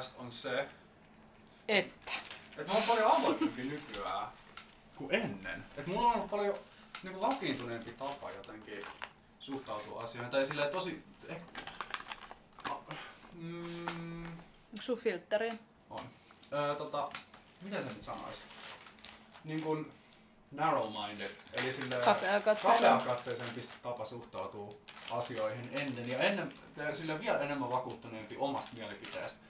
tästä on se, Että. että mä oon paljon avoimempi nykyään kuin ennen. Et mulla on ollut paljon niin kuin vakiintuneempi tapa jotenkin suhtautua asioihin. Tai silleen tosi... Eh, mm, Onko sun filtteri? on. Öö, tota, miten se nyt sanois? Niin kuin narrow-minded, eli silleen Kapeakatseinen. kapeakatseisempi tapa suhtautua asioihin ennen ja ennen, sille vielä enemmän vakuuttuneempi omasta mielipiteestä.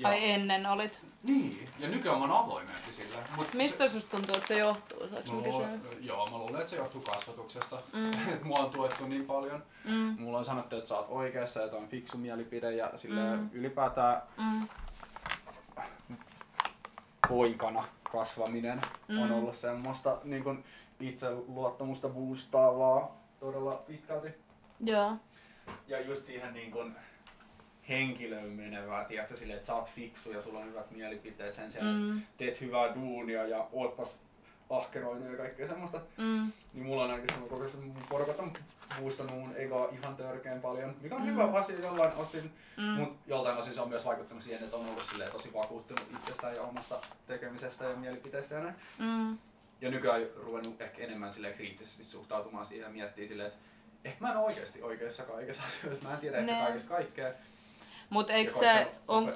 Ja, Ai ennen olit. Niin, ja nykyään mä oon avoimempi sille. Mut Mistä susta tuntuu, että se johtuu? Saanko se, mä kysyä? joo, mä luulen, että se johtuu kasvatuksesta. Mm. Et mua on tuettu niin paljon. Mm. Mulla on sanottu, että sä oot oikeassa ja toi on fiksu mielipide ja sille Mm. ylipäätään Mm. poikana kasvaminen mm. on ollut semmoista niin kun itseluottamusta boostaavaa todella pitkälti. Joo. Ja just siihen niin kun henkilöön menevää, tiedätkö, silleen, että sä oot fiksu ja sulla on hyvät mielipiteet sen sijaan, mm. Teet hyvää duunia ja ootpas ahkeroinen ja kaikkea semmoista. Mm. Niin mulla on ainakin semmoinen kokemus, että mun porukat on boostannut mun egoa ihan törkeän paljon, mikä on Mm. hyvä asia jollain osin, Mm. Mut joltain osin se on myös vaikuttanut siihen, että on ollut silleen tosi vakuuttunut itsestään ja omasta tekemisestä ja mielipiteestä ja näin. Mm. Ja nykyään ruvennut ehkä enemmän silleen kriittisesti suhtautumaan siihen ja miettii silleen, että ehkä mä en oikeasti oikeassa kaikessa asioissa. Mä en tiedä ehkä Ne. kaikesta kaikkea. Mut eikö se, on,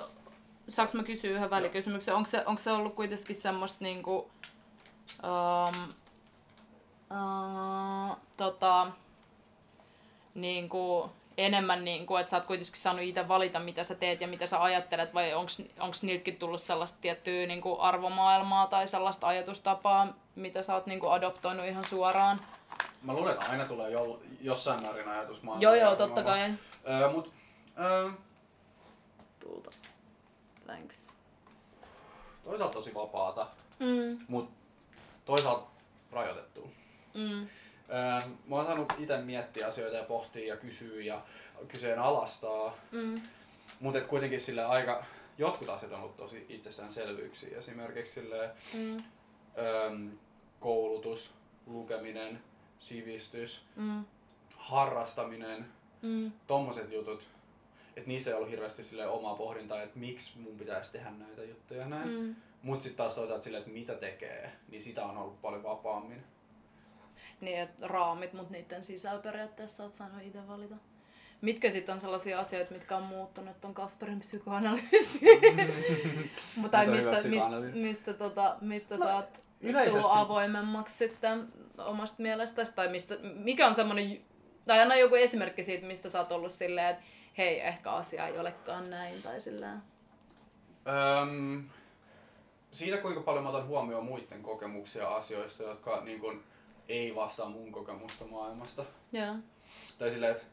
saanko mä kysyä yhden välikysymyksen, onko se, onko se ollut kuitenkin semmoista niinku, um, uh, tota, niinku, enemmän niinku, että sä oot kuitenkin saanut itse valita, mitä sä teet ja mitä sä ajattelet, vai onko niiltäkin tullut sellaista tiettyä niinku arvomaailmaa tai sellaista ajatustapaa, mitä sä oot niinku adoptoinut ihan suoraan? Mä luulen, että aina tulee jo, jossain määrin ajatus maailman Joo, joo, totta kai. Öö, mut, öö, Tulta. Thanks. toisaalta tosi vapaata, Mm, mut toisaalta rajoitettua. mm, Öö, mä oon saanut itse miettiä asioita ja pohtia ja kysyä ja kyseenalaistaa. mm, Mutta kuitenkin sille aika, jotkut asiat on ollut tosi itsestäänselvyyksiä. Esimerkiksi sille, mm, öm, koulutus, lukeminen, sivistys, mm, harrastaminen, mm. tommoset jutut. Että niissä ei ollut hirveästi sille omaa pohdintaa, että miksi mun pitäisi tehdä näitä juttuja ja näin. Mm. Mm. Mut sitten taas toisaalta silleen, että mitä tekee, niin sitä on ollut paljon vapaammin. Niin, että raamit, mutta niiden sisällä periaatteessa oot saanut itse valita. Mitkä sitten on sellaisia asioita, mitkä on muuttunut ton Kasperin psykoanalyysi? Mutta on mistä, mistä, mistä, tota, mistä No, sä oot yleisesti- tullut avoimemmaksi sitten omasta mielestäsi? Tai mistä, mikä on semmoinen, tai anna joku esimerkki siitä, mistä sä oot ollut silleen, että hei, ehkä asia ei olekaan näin, tai silleen. Öm, siitä kuinka paljon mä otan huomioon muiden kokemuksia asioista, jotka niin kun, ei vastaa mun kokemusta maailmasta. Joo. Tai silleen, että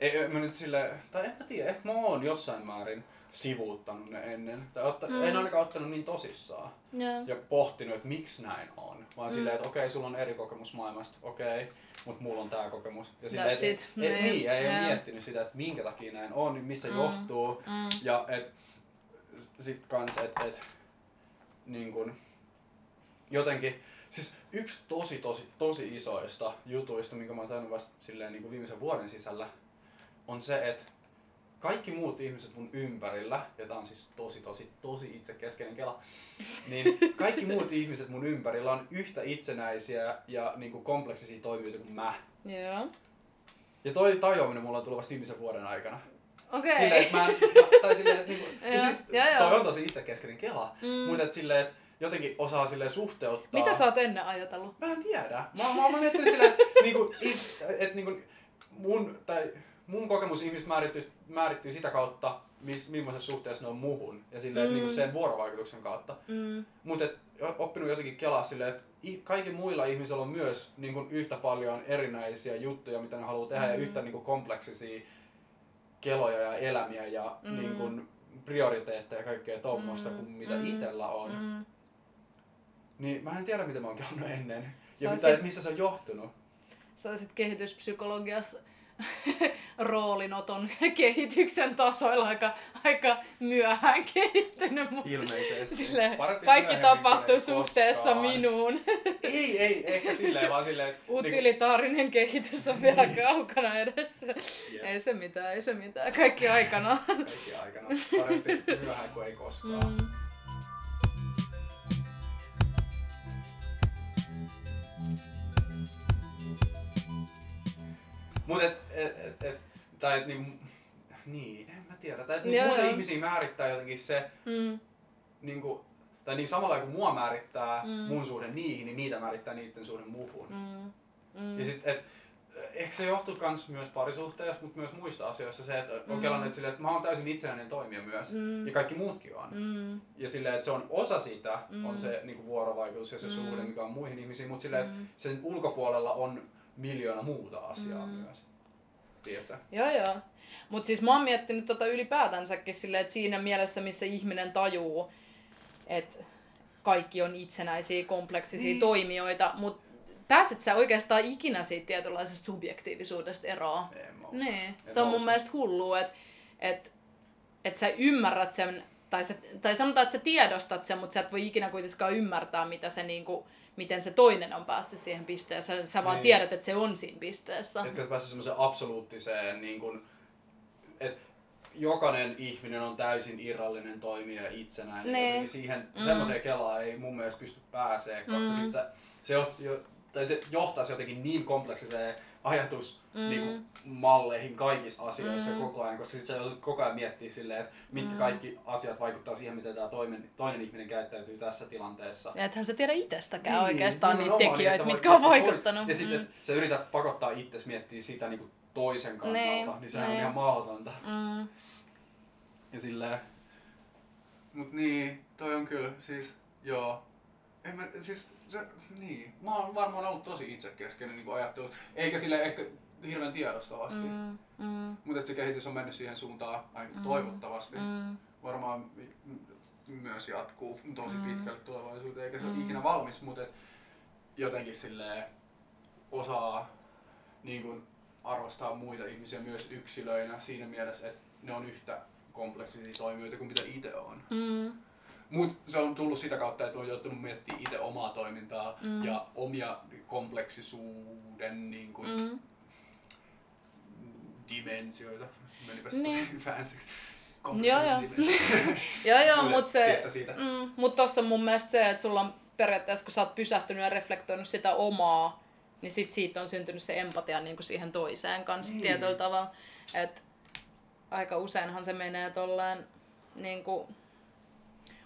ei, mä nyt silleen, tai en mä tiedä, ehkä mä oon jossain määrin sivuuttanut ne ennen. Tai otta, Mm. en ainakaan ottanut niin tosissaan. Joo. Ja pohtinut, että miksi näin on. Vaan Mm. silleen, että okei, sulla on eri kokemus maailmasta, okei, mutta mulla on tää kokemus. Ja silleen, et, et, Niin. niin, ja ei ole Joo. miettinyt sitä, että minkä takia näin on, niin missä Mm. johtuu. Mm. Ja et, sit kans, että et, niin kun, jotenkin, siis yksi tosi, tosi, tosi isoista jutuista, minkä mä oon tajunnut vasta silleen niin kuin viimeisen vuoden sisällä, on se, että kaikki muut ihmiset mun ympärillä, ja tää on siis tosi, tosi, tosi itsekeskeinen kela, niin kaikki muut ihmiset mun ympärillä on yhtä itsenäisiä ja niin kuin kompleksisia toimijoita kuin mä. Joo. Ja toi tajuaminen mulla on tullut vasta viimeisen vuoden aikana. Okei. Silleen, että mä en, tai silleen, että niinku, ja Joo, siis joo, joo. toi on tosi itsekeskeinen kela, Mm. mutta et silleen, että jotenkin osaa silleen suhteuttaa. Mitä sä oot ennen ajatellut? Mä en tiedä. Mä, mä, mä miettinyt silleen, että niinku, it, et, niinku, mun, tai mun kokemus ihmistä määrittyy, määrittyy sitä kautta, mis, millaisessa suhteessa ne on muhun. Ja silleen, Mm. mm. niinku sen vuorovaikutuksen kautta. Mm. Mutta oppinut jotenkin kelaa silleen, että i- kaikilla muilla ihmisillä on myös niin kuin, yhtä paljon erinäisiä juttuja, mitä ne haluaa tehdä, Mm. ja yhtä niin kuin, kompleksisia keloja ja elämiä ja Mm. niin kuin, prioriteetteja ja kaikkea tuommoista Mm. kuin mitä Mm. itsellä on. Mm. Niin mä en tiedä, mitä mä oon kelannut ennen. Ja mitä, sit- missä se on johtunut. Sä olisit kehityspsykologiassa roolinoton kehityksen tasoilla aika, aika myöhään kehittynyt, mutta Ilmeisesti. silleen, Parempi kaikki tapahtuu suhteessa koskaan. minuun. Ei, ei, ehkä silleen, vaan silleen... niinku- Utilitaarinen kehitys on vielä kaukana edessä. Jep. Ei se mitään, ei se mitään. Kaikki aikana. Kaikki aikana. Parempi myöhään kuin ei koskaan. Mm. Mut et, et, et, et tai et niinku, niin, en mä tiedä. Tai niinku, muita ihmisiä määrittää jotenkin se, Mm. niinku, tai niin samalla kuin mua määrittää Mm. mun suhde niihin, niin niitä määrittää niiden suhde muuhun. Mm. Mm. Ja sit, et, ehkä se johtuu kans myös parisuhteesta, mutta myös muista asioista se, että on Mm. kelannut, että, silleen, että mä oon täysin itsenäinen toimija myös. Mm. Ja kaikki muutkin on. Mm. Ja silleen, että se on osa sitä, Mm. on se niin vuorovaikutus ja se Mm. suhde, mikä on muihin ihmisiin, mutta silleen, että Mm. sen ulkopuolella on miljoona muuta asiaa Mm. myös. Tiedätkö? Joo, joo. Mutta siis mä oon miettinyt tota ylipäätänsäkin silleen, että siinä mielessä, missä ihminen tajuu, että kaikki on itsenäisiä, kompleksisia Niin. toimijoita, mutta pääset sä oikeastaan ikinä siitä tietynlaisesta subjektiivisuudesta eroon? En mä usko. Niin, En se on mun usko. mielestä hullua, että et, et sä ymmärrät sen, tai, sä, tai sanotaan, että sä tiedostat sen, mutta sä et voi ikinä kuitenkaan ymmärtää, mitä se, niinku, miten se toinen on päässyt siihen pisteeseen. Sä vaan Niin. tiedät, että se on siinä pisteessä. Etkä sä pääse semmoiseen absoluuttiseen, niin kun, että jokainen ihminen on täysin irrallinen toimija ja itsenäinen. Niin. Siihen Mm. semmoiseen kelaan ei mun mielestä pysty pääsee, koska Mm. sit se, se, jo, tai se johtaisi jotenkin niin kompleksiseen ajatus Mm. niin malleihin kaikissa asioissa Mm. koko ajan, koska sit sä joudut koko ajan miettiä silleen, että mitkä Mm. kaikki asiat vaikuttaa siihen, miten tämä toinen, toinen ihminen käyttäytyy tässä tilanteessa. Ja ethän sä tiedä itsestäkään niin, oikeastaan niitä niin, tekijöitä, sä mitkä on vaikuttanut. Ja sitten, mm. että sä yrität pakottaa itsesi miettiä sitä niin toisen kannalta, Niin, niin, niin sehän niin. on ihan mahdotonta. Mm. Ja silleen... Mut niin, toi on kyllä, siis, joo. En mä, siis, se, niin. Mä oon varmaan ollut tosi itsekeskeinen niin ajattelu. Eikä sille ehkä hirveän tiedostavasti. Mm. Mm. Mutta se kehitys on mennyt siihen suuntaan ainakin Mm. toivottavasti. Mm. Varmaan myös jatkuu tosi Mm. pitkälle tulevaisuuteen, eikä se Mm. ole ikinä valmis, mutta jotenkin silleen osaa niin kun arvostaa muita ihmisiä myös yksilöinä siinä mielessä, että ne on yhtä kompleksisia toimijoita kuin mitä itse on. Mm. Mut se on tullut sitä kautta, että on joutunut miettimään itse omaa toimintaa Mm. ja omia kompleksisuuden niin kun, Mm. dimensioita. Menipäs Niin. tosi fansiksi. Joo, joo. Joo, joo, Mut mutta se... Mm, mutta tossa on mun mielestä se, että sulla on periaatteessa, kun sä oot pysähtynyt ja reflektoinut sitä omaa, niin sit siitä on syntynyt se empatia niin kuin siihen toiseen kanssa niin. tietyllä tavalla. Et aika useinhan se menee tolleen niin kuin,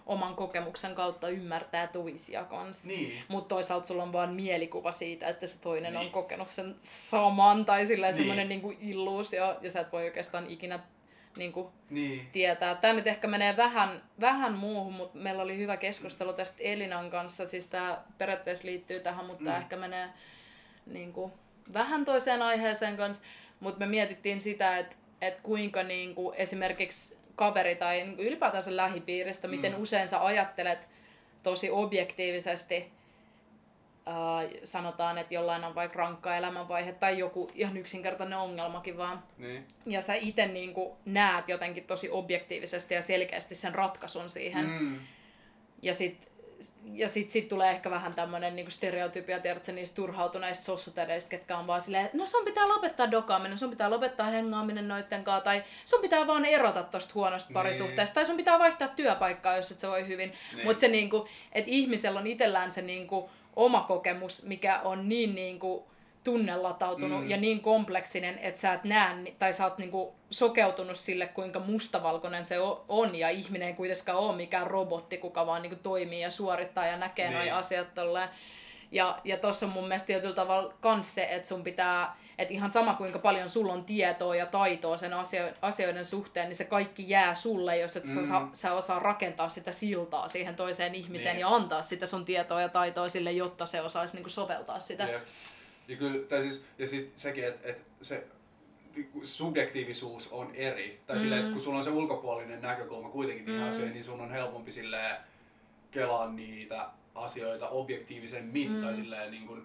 oman kokemuksen kautta ymmärtää toisia kanssa. Niin. Mutta toisaalta sulla on vaan mielikuva siitä, että se toinen Niin. on kokenut sen saman tai silleen Niin. semmoinen niinku illuusio, ja sä et voi oikeastaan ikinä niinku Niin. tietää. Tämä nyt ehkä menee vähän, vähän muuhun, mutta meillä oli hyvä keskustelu tästä Elinan kanssa. Siis tämä periaatteessa liittyy tähän, mutta tämä Mm. ehkä menee niin kuin, vähän toiseen aiheeseen kanssa. Mutta me mietittiin sitä, että et kuinka niin kuin, esimerkiksi kaveri tai niin kuin ylipäätänsä lähipiiristä, miten Mm. usein sä ajattelet tosi objektiivisesti Uh, sanotaan, että jollain on vaikka rankka elämänvaihe tai joku ihan yksinkertainen ongelmakin vaan Niin. ja sä itse niin näet jotenkin tosi objektiivisesti ja selkeästi sen ratkaisun siihen. Mm. Ja sit, ja sit, sit tulee ehkä vähän tämmönen niin stereotypia, tiedätkö, niistä turhautuneista sossutereista, ketkä on vaan silleen, no sun pitää lopettaa dokaaminen, sun pitää lopettaa hengaaminen noitten kanssa, tai sun pitää vaan erota tosta huonosta Niin. parisuhteesta, tai sun pitää vaihtaa työpaikkaa, jos et sä voi hyvin. Niin. Mutta se niinku, että ihmisellä on itsellään se niinku oma kokemus, mikä on niin niinku tunnelatautunut Mm. ja niin kompleksinen, että sä et näe, tai sä oot niinku sokeutunut sille, kuinka mustavalkoinen se on, ja ihminen ei kuitenkaan ole mikään robotti, kuka vaan niinku toimii ja suorittaa ja näkee Niin. noi asiat tolleen. Ja, ja tossa on mun mielestä tietyllä tavalla kans se, että sun pitää, että ihan sama kuinka paljon sulla on tietoa ja taitoa sen asio- asioiden suhteen, niin se kaikki jää sulle, jos et mm. sä, Mm. sä osaa rakentaa sitä siltaa siihen toiseen ihmiseen Niin. ja antaa sitä sun tietoa ja taitoa sille, jotta se osaisi niinku soveltaa sitä. Jep. Ja kyllä, tai siis, ja sit sekin, että et se niinku subjektiivisuus on eri. Tai mm. silleen, että kun sulla on se ulkopuolinen näkökulma kuitenkin Mm. asioihin, niin sun on helpompi silleen kelaa niitä asioita objektiivisemmin. Mm. Tai silleen niin kuin,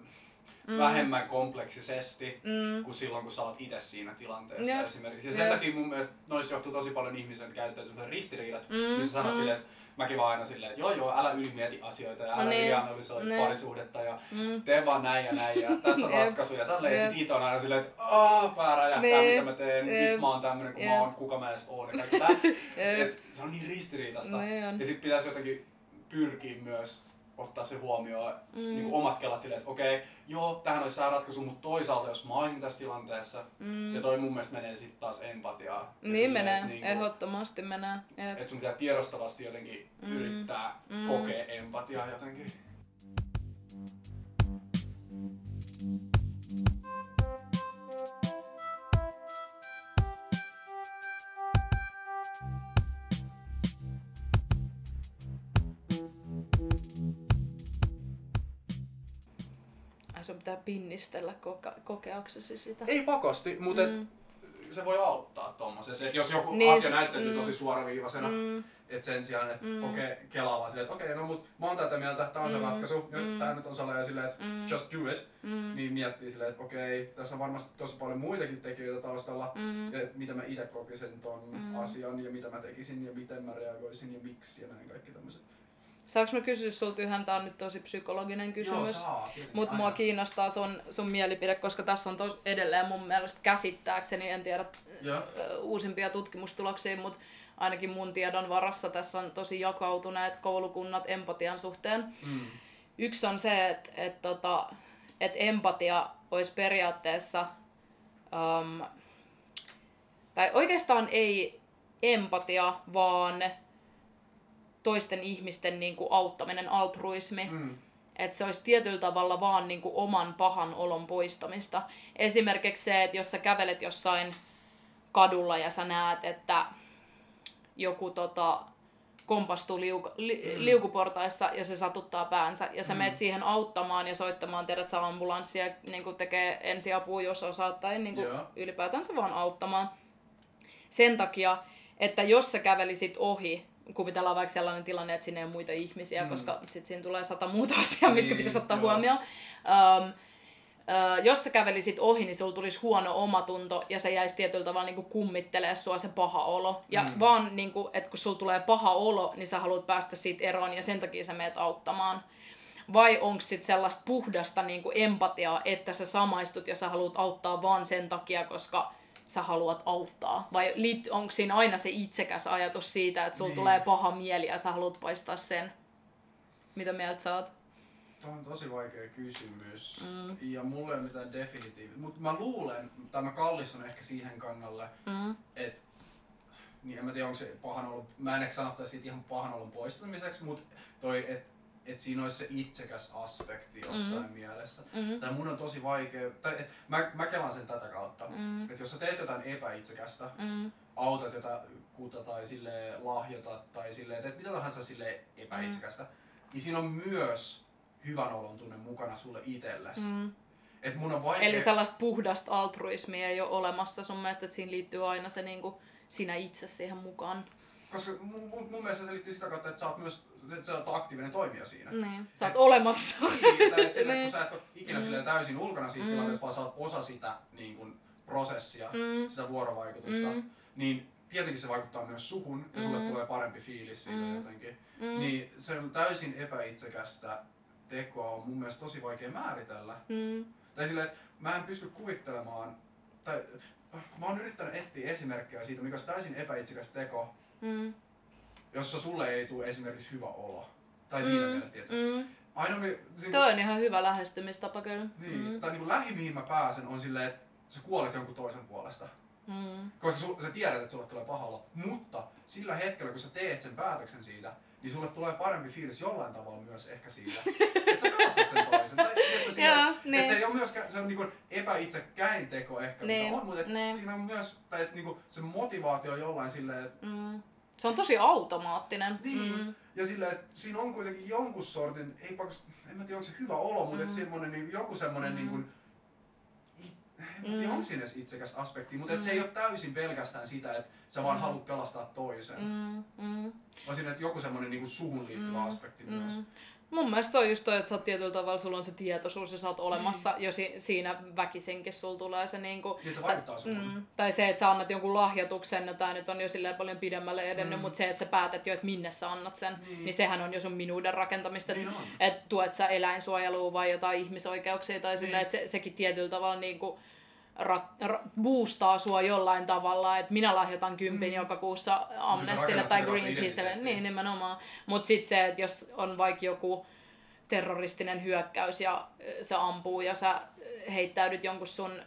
mm. vähemmän kompleksisesti Mm. kuin silloin, kun sä oot itse siinä tilanteessa Jep. esimerkiksi. Ja sen Jep. takia mun mielestä noista johtuu tosi paljon ihmisen käyttäytymisen ristiriidat, Mm, missä sanot mm. silleen, että mäkin vaan aina silleen, että joo joo, älä ylimieti asioita ja älä No niin. ylianalysoi Niin. parisuhdetta ja Mm. tee vaan näin ja näin ja tässä on ratkaisu ja tälleen. Ja sit on aina silleen, että aah, pää räjähtää, Niin. mitä mä teen, Jep. miksi mä oon tämmönen, kun mä oon, kuka mä edes oon ja kaikki tää. Se on niin ristiriitasta. Niin on. Ja sit pitäisi jotenkin pyrkiä myös ottaa se huomioon, mm. niin omat kelat silleen, että okei, joo, tähän olisi tämä ratkaisu, mutta toisaalta jos mä olisin tässä tilanteessa, mm. ja toi mun mielestä menee sitten taas empatiaa. Niin silleen, menee, että niinku- ehdottomasti menee. Jep. Että sun pitää tiedostavasti jotenkin mm. yrittää mm. kokea empatiaa jotenkin. Ai sun pitää pinnistellä koke- kokeaksesi sitä. Ei pakosti, mutta Mm. et se voi auttaa tommosessa. Että jos joku Niin, asia se- näyttäytyy mm. tosi suoraviivaisena, Mm. että sen sijaan, että Mm. okei, okay, kelaa vaan silleen, että okei, okay, no mut mä oon tätä mieltä, tää on se Mm. ratkaisu, ja Mm. tää nyt on ja silleen, että Mm. just do it. Mm. Niin miettii silleen, että okei, okay, tässä on varmasti tosi paljon muitakin tekijöitä taustalla, Mm. ja että mitä mä itse kokisin ton Mm. asian, ja mitä mä tekisin, ja miten mä reagoisin, ja miksi, ja näin kaikki tämmöiset. Saanko mä kysyä sulta yhden, tää on nyt tosi psykologinen kysymys. Mutta mua kiinnostaa sun, sun mielipide, koska tässä on tos, edelleen mun mielestä käsittääkseni, en tiedä Joo. ö, uusimpia tutkimustuloksia, mutta ainakin mun tiedon varassa tässä on tosi jakautuneet koulukunnat empatian suhteen. Mm. Yksi on se, että et, tota, et empatia olisi periaatteessa, um, tai oikeastaan ei empatia, vaan toisten ihmisten niinku auttaminen, altruismi. Mm. Että se olisi tietyllä tavalla vaan niinku oman pahan olon poistamista. Esimerkiksi se, että jos sä kävelet jossain kadulla ja sä näet, että joku tota, kompastuu liuku, li, Mm. liukuportaissa ja se satuttaa päänsä ja sä Mm. menet siihen auttamaan ja soittamaan, tiedät sä ambulanssia, niin tekee ensiapua, jos osaat, tai niin Joo. ylipäätänsä vaan auttamaan. Sen takia, että jos sä kävelisit ohi, kuvitellaan vaikka sellainen tilanne, että sinne ei ole muita ihmisiä, Mm. koska sitten siinä tulee sata muuta asiaa, mitkä Niin, pitäisi ottaa joo. huomioon. Um, Öö, jos sä kävelisit ohi, niin sulla tulisi huono omatunto ja se jäisi tietyllä tavalla niin kummittelee sua se paha olo. Ja mm. vaan, niin kuin, että kun sulla tulee paha olo, niin sä haluat päästä siitä eroon ja sen takia sä meet auttamaan. Vai onko sitten sellaista puhdasta niin kuin empatiaa, että sä samaistut ja sä haluat auttaa vaan sen takia, koska sä haluat auttaa? Vai onko siinä aina se itsekäs ajatus siitä, että sulla Niin. tulee paha mieli ja sä haluat poistaa sen? Mitä mieltä sä oot? Tuo on tosi vaikea kysymys. Mm. Ja mulla ei ole mitään definitiivistä. Mutta mä luulen, tai mä kallistun ehkä siihen kannalle, Mm. että niin en mä tiedä onko se pahan ollut, mä en ehkä sanottaisi siitä ihan pahan olon poistamiseksi, mutta toi, että et siinä olisi se itsekäs aspekti jossain mm. mielessä. Mm. Tai mun on tosi vaikea, tai et, mä, mä kelaan sen tätä kautta. Mm. Että jos sä teet jotain epäitsekästä, Mm. autat jotakuta tai sille lahjotat tai sille teet mitä tahansa sille epäitsekästä, mm. niin siinä on myös hyvän olon tunne mukana sulle itsellesi. Mm. Mm. Et mun on vaikea... Eli sellaista puhdasta altruismia ei ole olemassa sun mielestä, että siinä liittyy aina se niin kuin sinä itse siihen mukaan. Koska mun, mun, mun mielestä se liittyy sitä kautta, että sä oot myös että sä oot aktiivinen toimija siinä. Niin. Sä oot Et- olemassa. Niin, että et Niin. kun sä et ole ikinä Mm. täysin ulkona siitä Mm. tilanteesta, vaan sä oot osa sitä niin kun, prosessia, Mm. sitä vuorovaikutusta, Mm. niin tietenkin se vaikuttaa myös suhun ja sulle Mm. tulee parempi fiilis siitä Mm. jotenkin. Mm. Niin se on täysin epäitsekästä tekoa on mun mielestä tosi vaikea määritellä. Mm. Tai silleen, mä en pysty kuvittelemaan, tai mä oon yrittänyt etsiä esimerkkejä siitä, mikä on täysin epäitsekäs teko, Mm. Jossa sulle ei tule esimerkiksi hyvä olo. Tai siinä Mm. mielessä, tiedätkö? Mm. Aina mi, niin, Toi on ihan hyvä lähestymistapa kyllä. niin, Mm. tai niin kuin lähi mihin mä pääsen on silleen, että sä kuolet jonkun toisen puolesta. Mm. Koska sul, sä tiedät, että sulle tulee paha olo. Mutta sillä hetkellä, kun sä teet sen päätöksen siitä, niin sulle tulee parempi fiilis jollain tavalla myös ehkä siitä. että sä pelastat sen toisen. Tai, että, sillä, Joo, että niin. se ei ole myöskään, se on niinku epäitsekäin teko ehkä, Niin, mitä on, mutta niin. siinä on myös, tai että niinku se motivaatio jollain silleen, että Mm. Se on tosi automaattinen. niin, Mm. ja silleen, että siinä on kuitenkin jonkun sortin, ei pakas, en mä tiedä onko se hyvä olo, mutta Mm. mm. semmonen, niin, joku semmonen Mm. niin kuin, Mm. onko siinä edes itsekästä aspektia, mutta Mm. et se ei ole täysin pelkästään sitä, että sä vaan Mm. haluat pelastaa toisen. Mm. Mm. Vaan siinä, että joku semmonen niin suhun liittyvä Mm, aspekti myös. Mm. Mun mielestä se on just toi, että sä oot tietyllä tavalla, sulla on se tietoisuus ja sä oot olemassa jo si- siinä väkisinkin, sulla tulee se niinku... Niin se vaikuttaa tai, suhun. tai se, että sä annat jonkun lahjoituksen, no tää nyt on jo silleen paljon pidemmälle edennyt, mm. mutta se, että sä päätät jo, että minne sä annat sen, niin, niin sehän on jo sun minuuden rakentamista. Niin. Että tuet sä eläinsuojelua vai jotain ihmisoikeuksia tai silleen, Niin. että se, sekin tietyllä tavalla niinku ra- ra- boostaa sua jollain tavalla, että minä lahjoitan kympin mm. joka kuussa Amnestille tai Greenpeacelle, niin nimenomaan. Mutta sitten se, että jos on vaikka joku terroristinen hyökkäys ja se ampuu ja sä heittäydyt jonkun sun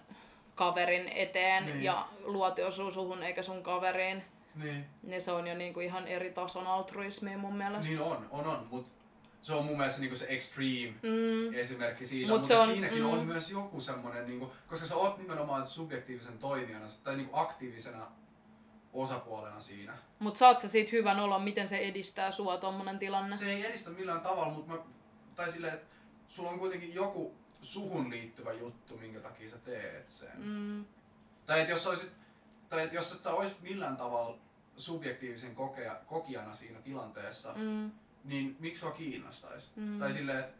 kaverin eteen Niin. ja luoti osuu suhun eikä sun kaveriin, Niin. niin se on jo niinku ihan eri tason altruismia mun mielestä. Niin on, on, on, mutta se on mun mielestä niinku se extreme Mm, esimerkki siitä, Mut mutta on- siinäkin mm. on myös joku semmoinen, niinku, koska sä oot nimenomaan subjektiivisen toimijana tai niinku aktiivisena osapuolena siinä. Mut saat sä siitä hyvän olon, miten se edistää sua tommonen tilanne? Se ei edistä millään tavalla, mutta mä, tai silleen, että sulla on kuitenkin joku suhun liittyvä juttu, minkä takia sä teet sen. Mm, Tai että jos olisit, tai että jos et sä ois millään tavalla subjektiivisen kokea, kokijana siinä tilanteessa, mm, niin miksi sua kiinnostaisi? Mm. Tai silleen, että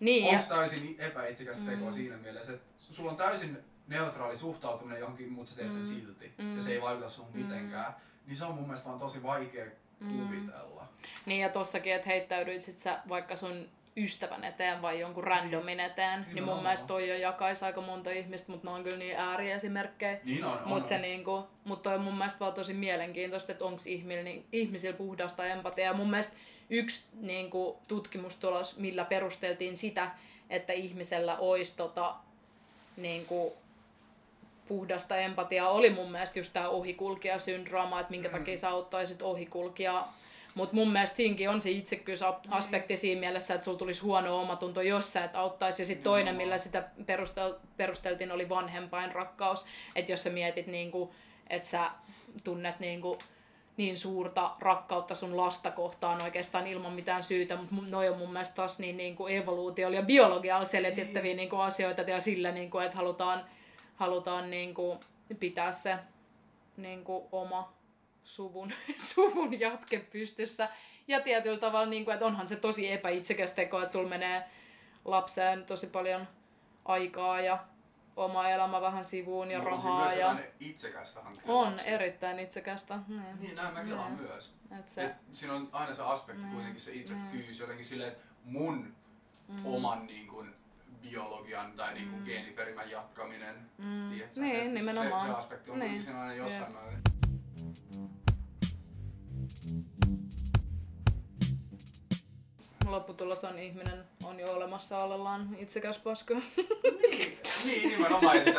niin, ja, onko täysin epäitsikästä tekoa Mm. siinä mielessä, että sulla on täysin neutraali suhtautuminen johonkin, mutta sä teet sen Mm. silti, Mm. ja se ei vaikuta sun Mm. mitenkään, niin se on mun mielestä vaan tosi vaikea kuvitella. niin ja tossakin, että heittäydyit sit sä vaikka sun ystävän eteen vai jonkun randomin eteen, niin mun Nimenomaan. mielestä toi jo jakaisi aika monta ihmistä, mutta ne on kyllä niin ääriesimerkkejä. Niin on, Mutta se on. niinku, mut toi on mun mielestä vaan tosi mielenkiintoista, että onko ihmisillä, niin, ihmisillä puhdasta empatiaa. Ja mun mielestä yksi niinku, tutkimustulos, millä perusteltiin sitä, että ihmisellä olisi tota, niinku, puhdasta empatiaa, oli mun mielestä just tää ohikulkijasyndrooma, että minkä Mm. takia sä auttaisit ohikulkijaa. Mutta mun mielestä siinkin on se itsekyysaspekti siinä mielessä, että sulla tulisi huono omatunto, jos sä et auttaisi. Ja sitten toinen, millä sitä perustel, perusteltiin, oli vanhempain rakkaus. Että jos sä mietit, niinku, että sä tunnet niinku, niin suurta rakkautta sun lasta kohtaan oikeastaan ilman mitään syytä, mutta noi on mun mielestä taas niin, niin kuin evoluutiolla ja biologialla selitettäviä niin kuin asioita ja sillä, niin kuin, että halutaan, halutaan niin kuin pitää se niin kuin oma suvun, suvun jatke pystyssä. Ja tietyllä tavalla, niin kuin, että onhan se tosi epäitsekäs teko, että sulla menee lapseen tosi paljon aikaa ja oma elämä vähän sivuun ja on siinä rahaa. myös Ja... itsekästä hankkia On erittäin itsekästä. Niin. Niin, näin mä kelaan Niin. myös. Et se, Et siinä on aina se aspekti Niin. kuitenkin se itsekkyys jotenkin silleen, että mun Mm. oman niin kuin, biologian tai niin kuin, geeniperimän jatkaminen. Mm. tiedätkö? Niin, Et nimenomaan. Se, se aspekti on Niin. siinä aina jossain määrin. Lopputulos on ihminen on jo olemassa olellaan itsekäs paska. Niin, niin, nimenomaan. Sitä,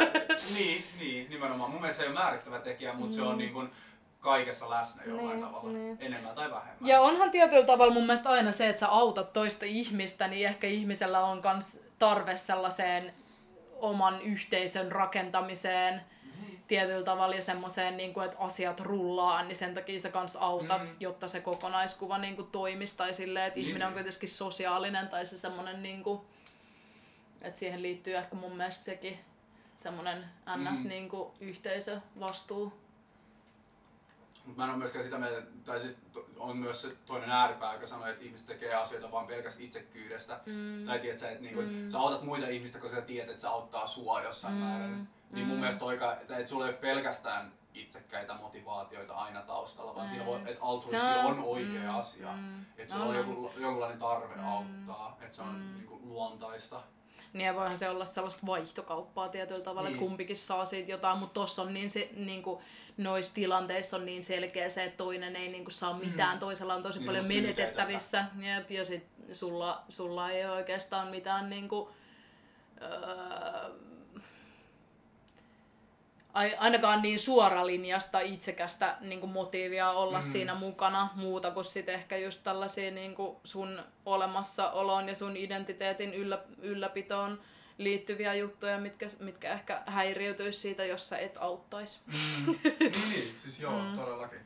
niin, niin, nimenomaan. Mun mielestä se ei ole määrittävä tekijä, mutta se on niin kuin kaikessa läsnä jollain Niin, tavalla. niin. Enemmän tai vähemmän. Ja onhan tietyllä tavalla mun mielestä aina se, että sä autat toista ihmistä, niin ehkä ihmisellä on kans tarve sellaiseen oman yhteisön rakentamiseen tietyllä tavalla ja semmoiseen, niin kuin, että asiat rullaa, niin sen takia sä kans autat, Mm. jotta se kokonaiskuva niin kuin, toimisi tai silleen, että Niin, ihminen on niin. kuitenkin sosiaalinen tai se semmoinen, niin kuin, että siihen liittyy ehkä mun mielestä sekin semmoinen ns. Mm. Niin kuin, yhteisövastuu. Mutta mä en ole myöskään sitä mieltä, tai siis on myös se toinen ääripää, joka sanoo, että ihmiset tekee asioita vaan pelkästä itsekkyydestä. Mm. Tai tiedät sä, että niinku, Mm. sä autat muita ihmistä, koska sä tiedät, että se auttaa sua jossain Mm. määrin. Niin mun Mm. mielestä toika, että et sulla ei ole pelkästään itsekkäitä motivaatioita aina taustalla, vaan siinä voi, Mm. että altruismi on- on oikea mm, asia. mm. Että sulla on On, joku, jonkunlainen tarve Mm. auttaa, että se on Mm. niinku luontaista. Niin ja voihan se olla sellaista vaihtokauppaa tietyllä tavalla, Niin. että kumpikin saa siitä jotain, mutta tossa on niin se, niin kuin, noissa tilanteissa on niin selkeä se, että toinen ei niin kuin, saa mitään, toisella on tosi Niin, paljon menetettävissä, Jep, ja sit sulla, sulla ei ole oikeastaan mitään niin kuin, öö, ainakaan niin suoralinjasta itsekästä niin kuin motiivia olla Mm. siinä mukana, muuta kuin sit ehkä just tällaisia niin kuin sun olemassaoloon ja sun identiteetin yllä, ylläpitoon liittyviä juttuja, mitkä, mitkä ehkä häiriötyisi siitä, jos sä et auttaisi. Mm. niin, siis joo, Mm. todellakin.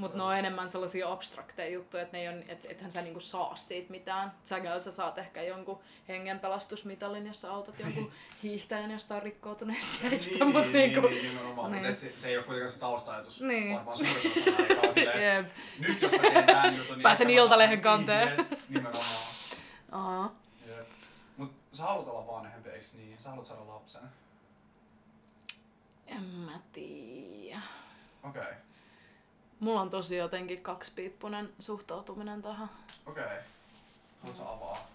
Mutta ne on enemmän sellaisia abstrakteja juttuja, että on, et, ethän sä niinku saa siitä mitään. Sägällä sä saat ehkä jonkun hengenpelastusmitalin, jos sä autat jonkun hiihtäjän jostain rikkoutuneesta jäistä, niin, mut niin, niinku... niin, niin, nimenomaan, niin. mutta et se, se ei ole kuitenkaan se taustajatus Niin. varmaan suurin osa aikaa silleen, nyt jos mä teen tämän jutun, niin Pääsen saan- kanteen. Niin, yes, nimenomaan. Aha. Mut sä haluat olla vanhempi, eiks niin? Sä haluat saada lapsen. En mä tiedä. Okei. Okay. Mulla on tosi jotenkin kaksipiippunen suhtautuminen tähän. Okei. Okay. Haluat sä avaa?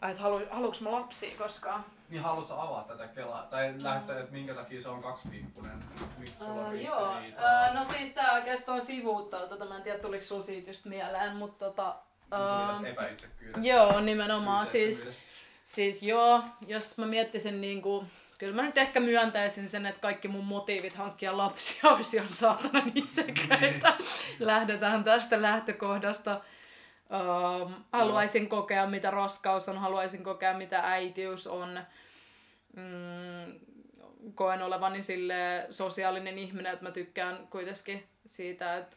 Ai, et halu, haluuks mä lapsia koskaan? Niin haluat sä avaa tätä kelaa? Tai lähteä, että minkä takia se on kaksipiippunen? Miksi sulla on Uh, joo, uh, no siis tää oikeastaan sivuuttaa tota, mä en tiedä tuliko sulla siitä just mieleen, mutta tota... Uh, joo, nimenomaan siis, siis joo, jos mä miettisin niinku, kyllä mä nyt ehkä myöntäisin sen, että kaikki mun motiivit hankkia lapsia olisi ihan saatanan itsekkäitä. Lähdetään tästä lähtökohdasta. Um, haluaisin kokea, mitä raskaus on, haluaisin kokea, mitä äitiys on. Mm, koen olevani sille sosiaalinen ihminen, että mä tykkään kuitenkin siitä, että,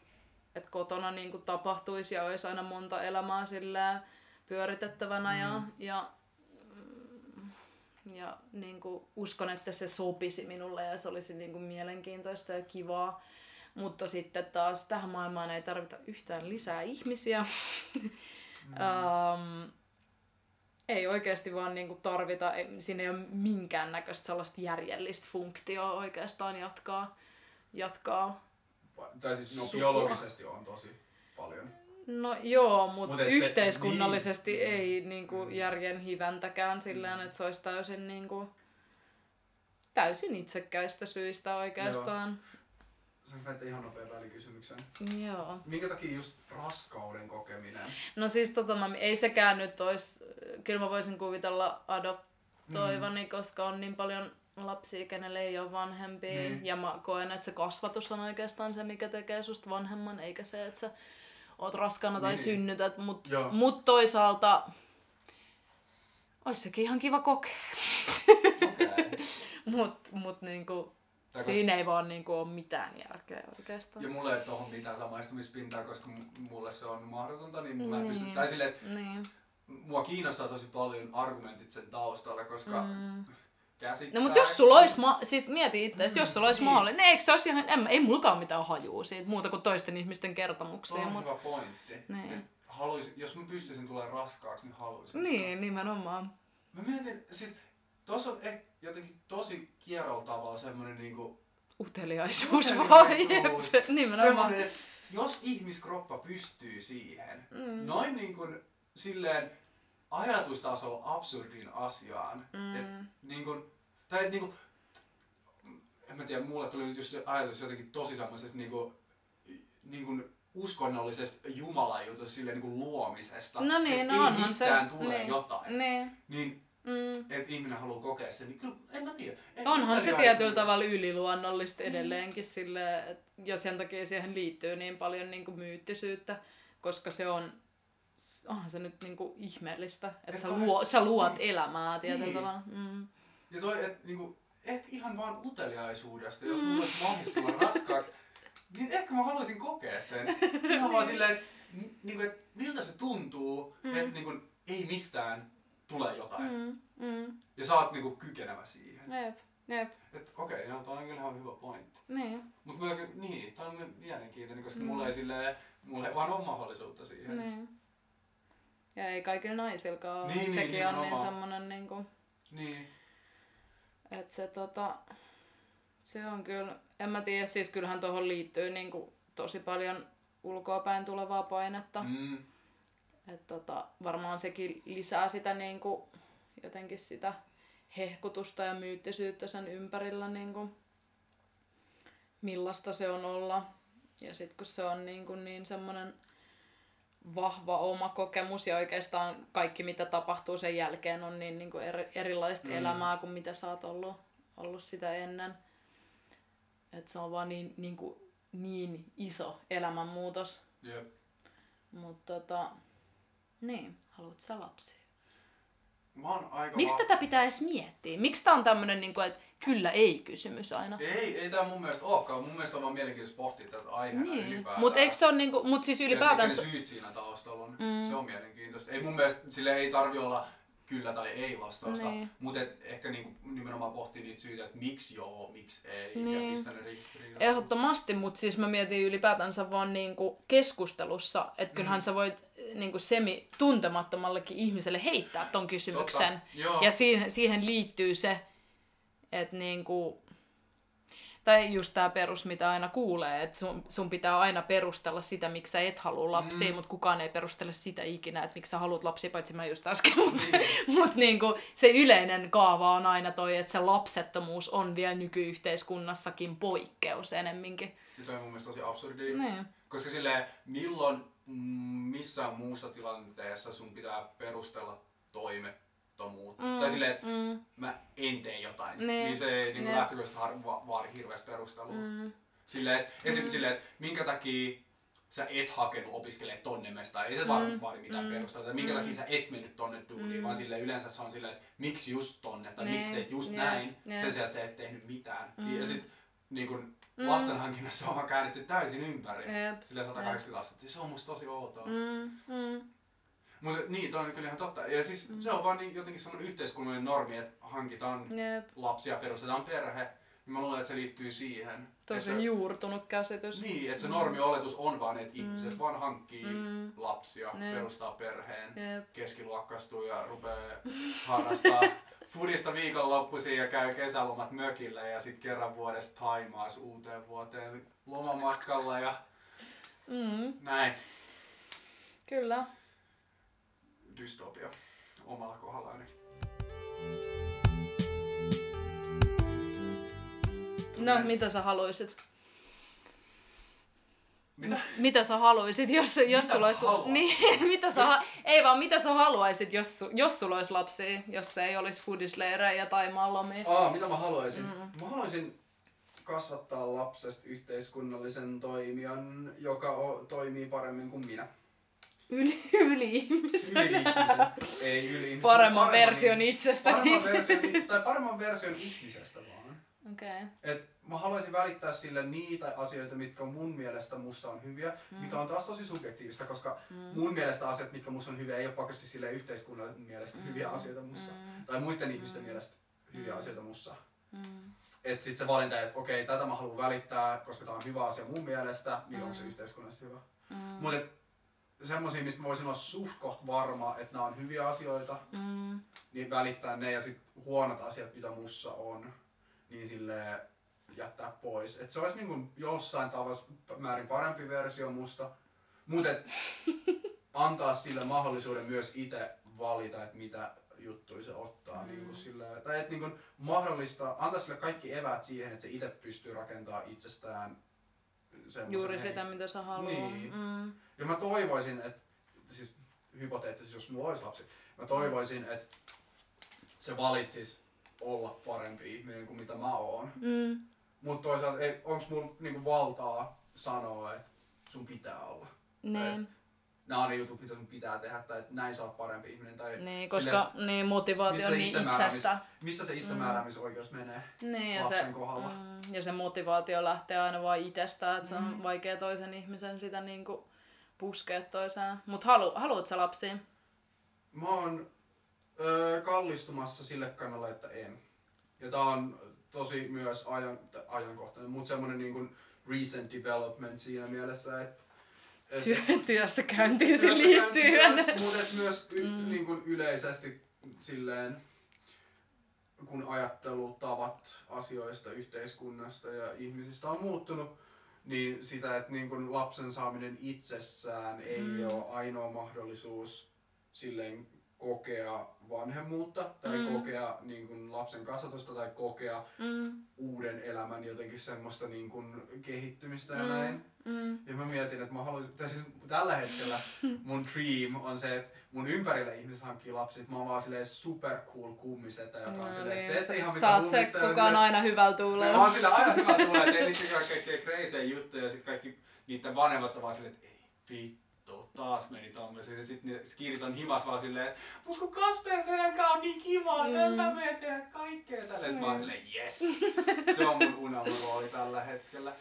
että kotona niin kuin tapahtuisi ja olisi aina monta elämää silleen pyöritettävänä ja, ja, mm, ja niin kuin uskon, että se sopisi minulle ja se olisi niin kuin mielenkiintoista ja kivaa. Mutta sitten taas tähän maailmaan ei tarvita yhtään lisää ihmisiä. um, ei oikeasti vaan niinku tarvita, ei, siinä ei ole minkäännäköistä sellaista järjellistä funktioa oikeastaan jatkaa, jatkaa. Tai siis no, biologisesti on tosi paljon. No joo, mutta Mut et se- yhteiskunnallisesti niin. ei niinku Mm. järjen hiväntäkään silleen, että se olisi täysin, niinku, täysin itsekkäistä syistä oikeastaan. Saanko mä ihan nopea välikysymyksen? Joo. Minkä takia just raskauden kokeminen? No siis tota, mä, ei sekään nyt ois, kyllä mä voisin kuvitella adoptoivani, mm. koska on niin paljon lapsia, kenelle ei ole vanhempia. Niin. Ja mä koen, että se kasvatus on oikeastaan se, mikä tekee susta vanhemman, eikä se, että sä oot raskana tai Niin. synnytät. Mut, Joo. mut toisaalta ois sekin ihan kiva kokea. Okei. mut, mut niinku, koska- siinä ei vaan niinku ole mitään järkeä oikeastaan. Ja mulla ei tohon mitään samaistumispintaa, koska mulle se on mahdotonta, niin mä en Niin. pysty... Tai silleen, Niin. mua kiinnostaa tosi paljon argumentit sen taustalla, koska mm. No mut jos sulla olisi, ma- siis mieti itse, mm, jos sulla olisi niin. mahdollinen, eikö se olisi ihan, en, ei mullakaan mitään hajua siitä, muuta kuin toisten ihmisten kertomuksia, on mut hyvä pointti. Niin. Haluaisin, jos mä pystyisin tulemaan raskaaksi, niin haluaisin. niin, nimenomaan. Mä mietin, siis tossa on ehkä jotenkin tosi kierrolla tavalla semmonen niinku... Uteliaisuus Uteliaisuus. jep, nimenomaan. Semmonen, että jos ihmiskroppa pystyy siihen, mm. noin niin kuin silleen ajatustasolla absurdin asiaan, mm. et niin kuin, tai et niin kuin, en mä tiedä, mulle tuli nyt just ajatus jotenkin tosi semmoisesta niin kuin, niin kuin uskonnollisesta jumalajutusta silleen niin kuin luomisesta. No niin, no ei mistään se. tule niin. jotain. Niin. Niin, Mm. että ihminen haluaa kokea sen, niin kyllä, en mä tiedä. En Onhan se tietyllä tavalla yliluonnollista edelleenkin sille, et, ja sen takia siihen liittyy niin paljon niin kuin myyttisyyttä, koska se on, onhan se nyt niin kuin ihmeellistä, että Et sä, luo, sä luot niin. elämää tietyllä Niin. tavalla. Mm. Ja toi, että niinku, ehkä ihan vaan uteliaisuudesta, jos mulla olisi mahdollista tulla raskaaksi, niin ehkä mä haluaisin kokea sen. Ihan vaan silleen, että niinku, et miltä se tuntuu, mm. että niinku, ei mistään tule jotain. Mm. Mm. Mm. Ja sä oot niinku kykenevä siihen. Jep, jep, Et okei, okay, no toi on kyllä ihan hyvä pointti. niin, Mut mä, niin, toi on mielenkiintoinen, koska Mm. mulla ei silleen, mulla ei vaan ole mahdollisuutta siihen. niin. Ja ei kaikilla naisillakaan ole. Niin, niin, Sekin on niin semmonen niinku, Niin. että se tota, se on kyllä, en mä tiedä, siis kyllähän tuohon liittyy niinku tosi paljon ulkoapäin tulevaa painetta. Mm. Et tota, varmaan sekin lisää sitä niinku, jotenkin sitä hehkutusta ja myyttisyyttä sen ympärillä, niinku, millaista se on olla. Ja sitten kun se on niinku niin semmoinen vahva oma kokemus ja oikeastaan kaikki mitä tapahtuu sen jälkeen on niin, niin kuin eri, erilaista Mm. elämää kuin mitä sä oot ollut, ollut sitä ennen. Et se on vaan niin, niin, kuin, niin iso elämänmuutos. Jep. Mutta tota, niin, haluat sä lapsia? Mä oon aika Miksi va- tätä edes miettiä? Miksi tää on tämmönen, niin kuin, että kyllä ei kysymys aina? Ei, ei tää mun mielestä olekaan. Mun mielestä on vaan mielenkiintoista pohtia tätä aiheena Niin, ylipäätään. mutta eikö se ole niinku, mut siis Ja ylipäätään... mitkä ne syyt siinä taustalla on. Mm. Se on mielenkiintoista. Ei mun mielestä sille ei tarvi olla kyllä tai ei vastausta, Niin. mutta ehkä niinku nimenomaan pohtii niitä syitä, että miksi joo, miksi ei ja Niin. mistä ne ristiriidat. Ehdottomasti, mutta siis mä mietin ylipäätänsä vaan niinku keskustelussa, että kyllähän Mm. sä voit niinku semi tuntemattomallekin ihmiselle heittää ton kysymyksen. Totta. Joo. Ja siihen, siihen liittyy se, että niinku, tai just tämä perus, mitä aina kuulee, että sun, sun pitää aina perustella sitä, miksi sä et halua lapsia, Mm. mm. mutta kukaan ei perustele sitä ikinä, että miksi sä haluat lapsia, paitsi mä just äsken. Mutta Niin. mut niinku, se yleinen kaava on aina toi, että se lapsettomuus on vielä nykyyhteiskunnassakin poikkeus enemminkin. Toi on mun mielestä tosi absurdi. Niin. Koska silleen, milloin mm, missään muussa tilanteessa sun pitää perustella toimettomuutta. Mm, Tai silleen, että mm, mä en tee jotain. Niin. Niin se ei niin Jep. lähtökohtaisesti har- va- vaadi hirveästi perustelua. mm, Silleen, et, esim. Mm. silleen, että minkä takia sä et hakenut opiskelemaan tonne mestaan. Ei se vaadi, Mm. vaadi mitään Mm. perustelua. Tai minkä Mm. takia sä et mennyt tonne duuniin, Mm. vaan silleen yleensä se on silleen, että miksi just tonne, tai Niin. miksi teet just Jep. näin, Jep. sen sijaan, että sä et tehnyt mitään. Mm. Ja sit niin kun Mm. lastenhankinnassa on käännetty täysin ympäri. Jep. Silleen 180 astetta. Se on musta tosi outoa. Mm, mm, Mutta niin, toi on kyllä ihan totta. Ja siis Mm. se on vaan niin, jotenkin sellainen yhteiskunnallinen normi, että hankitaan jep. lapsia, perustetaan perhe. Niin mä luulen, että se liittyy siihen. Tosi että, juurtunut käsitys. Niin, että se Mm. normioletus on vaan, että Mm. ihmiset vaan hankkii Mm, lapsia, Niin. perustaa perheen, jep. keskiluokkastuu ja rupeaa harrastaa fudista viikonloppuisin ja käy kesälomat mökillä ja sitten kerran vuodessa Taimaas uuteen vuoteen lomamatkalla ja Mm, näin. kyllä. Dystopia omalla kohdalla ainakin. No, mitä sä haluaisit? Mitä? Mitä sä haluaisit, jos, jos Mitä sulla olisi... haluan? Niin, mitä sä, ha- ei vaan, mitä sä haluaisit, jos, jos sulla olisi lapsia, jos ei olisi foodisleirejä tai mallomia? Aa, mitä mä haluaisin? Mm. Mä haluaisin kasvattaa lapsesta yhteiskunnallisen toimijan, joka o, toimii paremmin kuin minä. Yli, yli-ihmisen. Yli-ihmisen. Ei yli Paremman version itsestäni. Paremman version, tai paremman version ihmisestä vaan. Okei. Okay. Et mä haluaisin välittää sille niitä asioita, mitkä mun mielestä musta on hyviä, mm. mikä on taas tosi subjektiivista, koska Mm. mun mielestä asiat, mitkä musta on hyviä, ei ole pakosti sille yhteiskunnan mielestä hyviä Mm. asioita mussa. Mm. Tai muiden ihmisten Mm. mielestä hyviä Mm. asioita mussa. Mm. että sit se valinta, että okei, tätä mä haluan välittää, koska tää on hyvä asia mun mielestä, niin onko se Mm. yhteiskunnallisesti hyvä. Mm. Mutta semmosia, mistä voisin olla suht koht varma, että nämä on hyviä asioita, Mm. niin välittää ne ja sit huonot asiat, mitä mussa on, niin sille jättää pois. Et se olisi niinku jossain tavalla määrin parempi versio musta, mutta antaa sille mahdollisuuden myös itse valita, että mitä juttuja se ottaa. Mm. Niin sille, tai että niin mahdollista, antaa sille kaikki eväät siihen, että se itse pystyy rakentamaan itsestään Juuri sitä, mitä sä haluaa. Niin. Mm. Ja mä toivoisin, että siis hypoteettisesti, jos mulla olisi lapsi, mä toivoisin, että se valitsisi olla parempi ihminen kuin mitä mä oon. Mm. Mutta toisaalta ei, onks mulla niinku valtaa sanoa, että sun pitää olla. Niin. Nämä on ne jutut, mitä sun pitää tehdä, tai että näin oot parempi ihminen. Tai Niin, koska niin, motivaatio on se niin itsestä. missä se itsemääräämisoikeus menee Niin, ja se, lapsen kohdalla. mm, ja se motivaatio lähtee aina vain itsestä, että se on Mm. vaikea toisen ihmisen sitä niinku puskea toiseen. Mut halu, haluat sä lapsia? Mä oon öö, kallistumassa sille kannalle, että en. Ja tää on tosi myös ajan, ajankohtainen, mutta semmonen niin kuin recent development siinä mielessä, että et, Työ, työssä käyntiin liittyen. Mutta myös y, mm. niin kuin yleisesti silleen, kun ajattelutavat asioista, yhteiskunnasta ja ihmisistä on muuttunut, niin sitä, että niin kuin lapsen saaminen itsessään ei Mm. ole ainoa mahdollisuus silleen kokea vanhemmuutta tai Mm. kokea niin kuin lapsen kasvatusta tai kokea Mm, uuden elämän jotenkin semmoista niin kuin kehittymistä ja Mm. näin. mm, Ja mä mietin, että mä haluaisin, tai siis tällä hetkellä mun dream on se, että mun ympärillä ihmiset hankkii lapset, mä oon vaan silleen super cool kummisetä, joka on No silleen, niin, ihan mitä Sä oot se, ja kuka on silleen- aina hyvällä Mä tuulella. oon sillä aina hyvä tulee, että ei niitä kaikkea crazy juttuja ja sit kaikki niiden vanhemmat on vaan silleen, että ei vittu, taas meni tommosia. Ja sit ne skirit on himas vaan silleen, että mut kun Kasper Selänkä on niin kiva, Mm. sen mä menen tehdä kaikkea tällä. Sit mä oon Mm. silleen, yes, se on mun unelmarooli tällä hetkellä.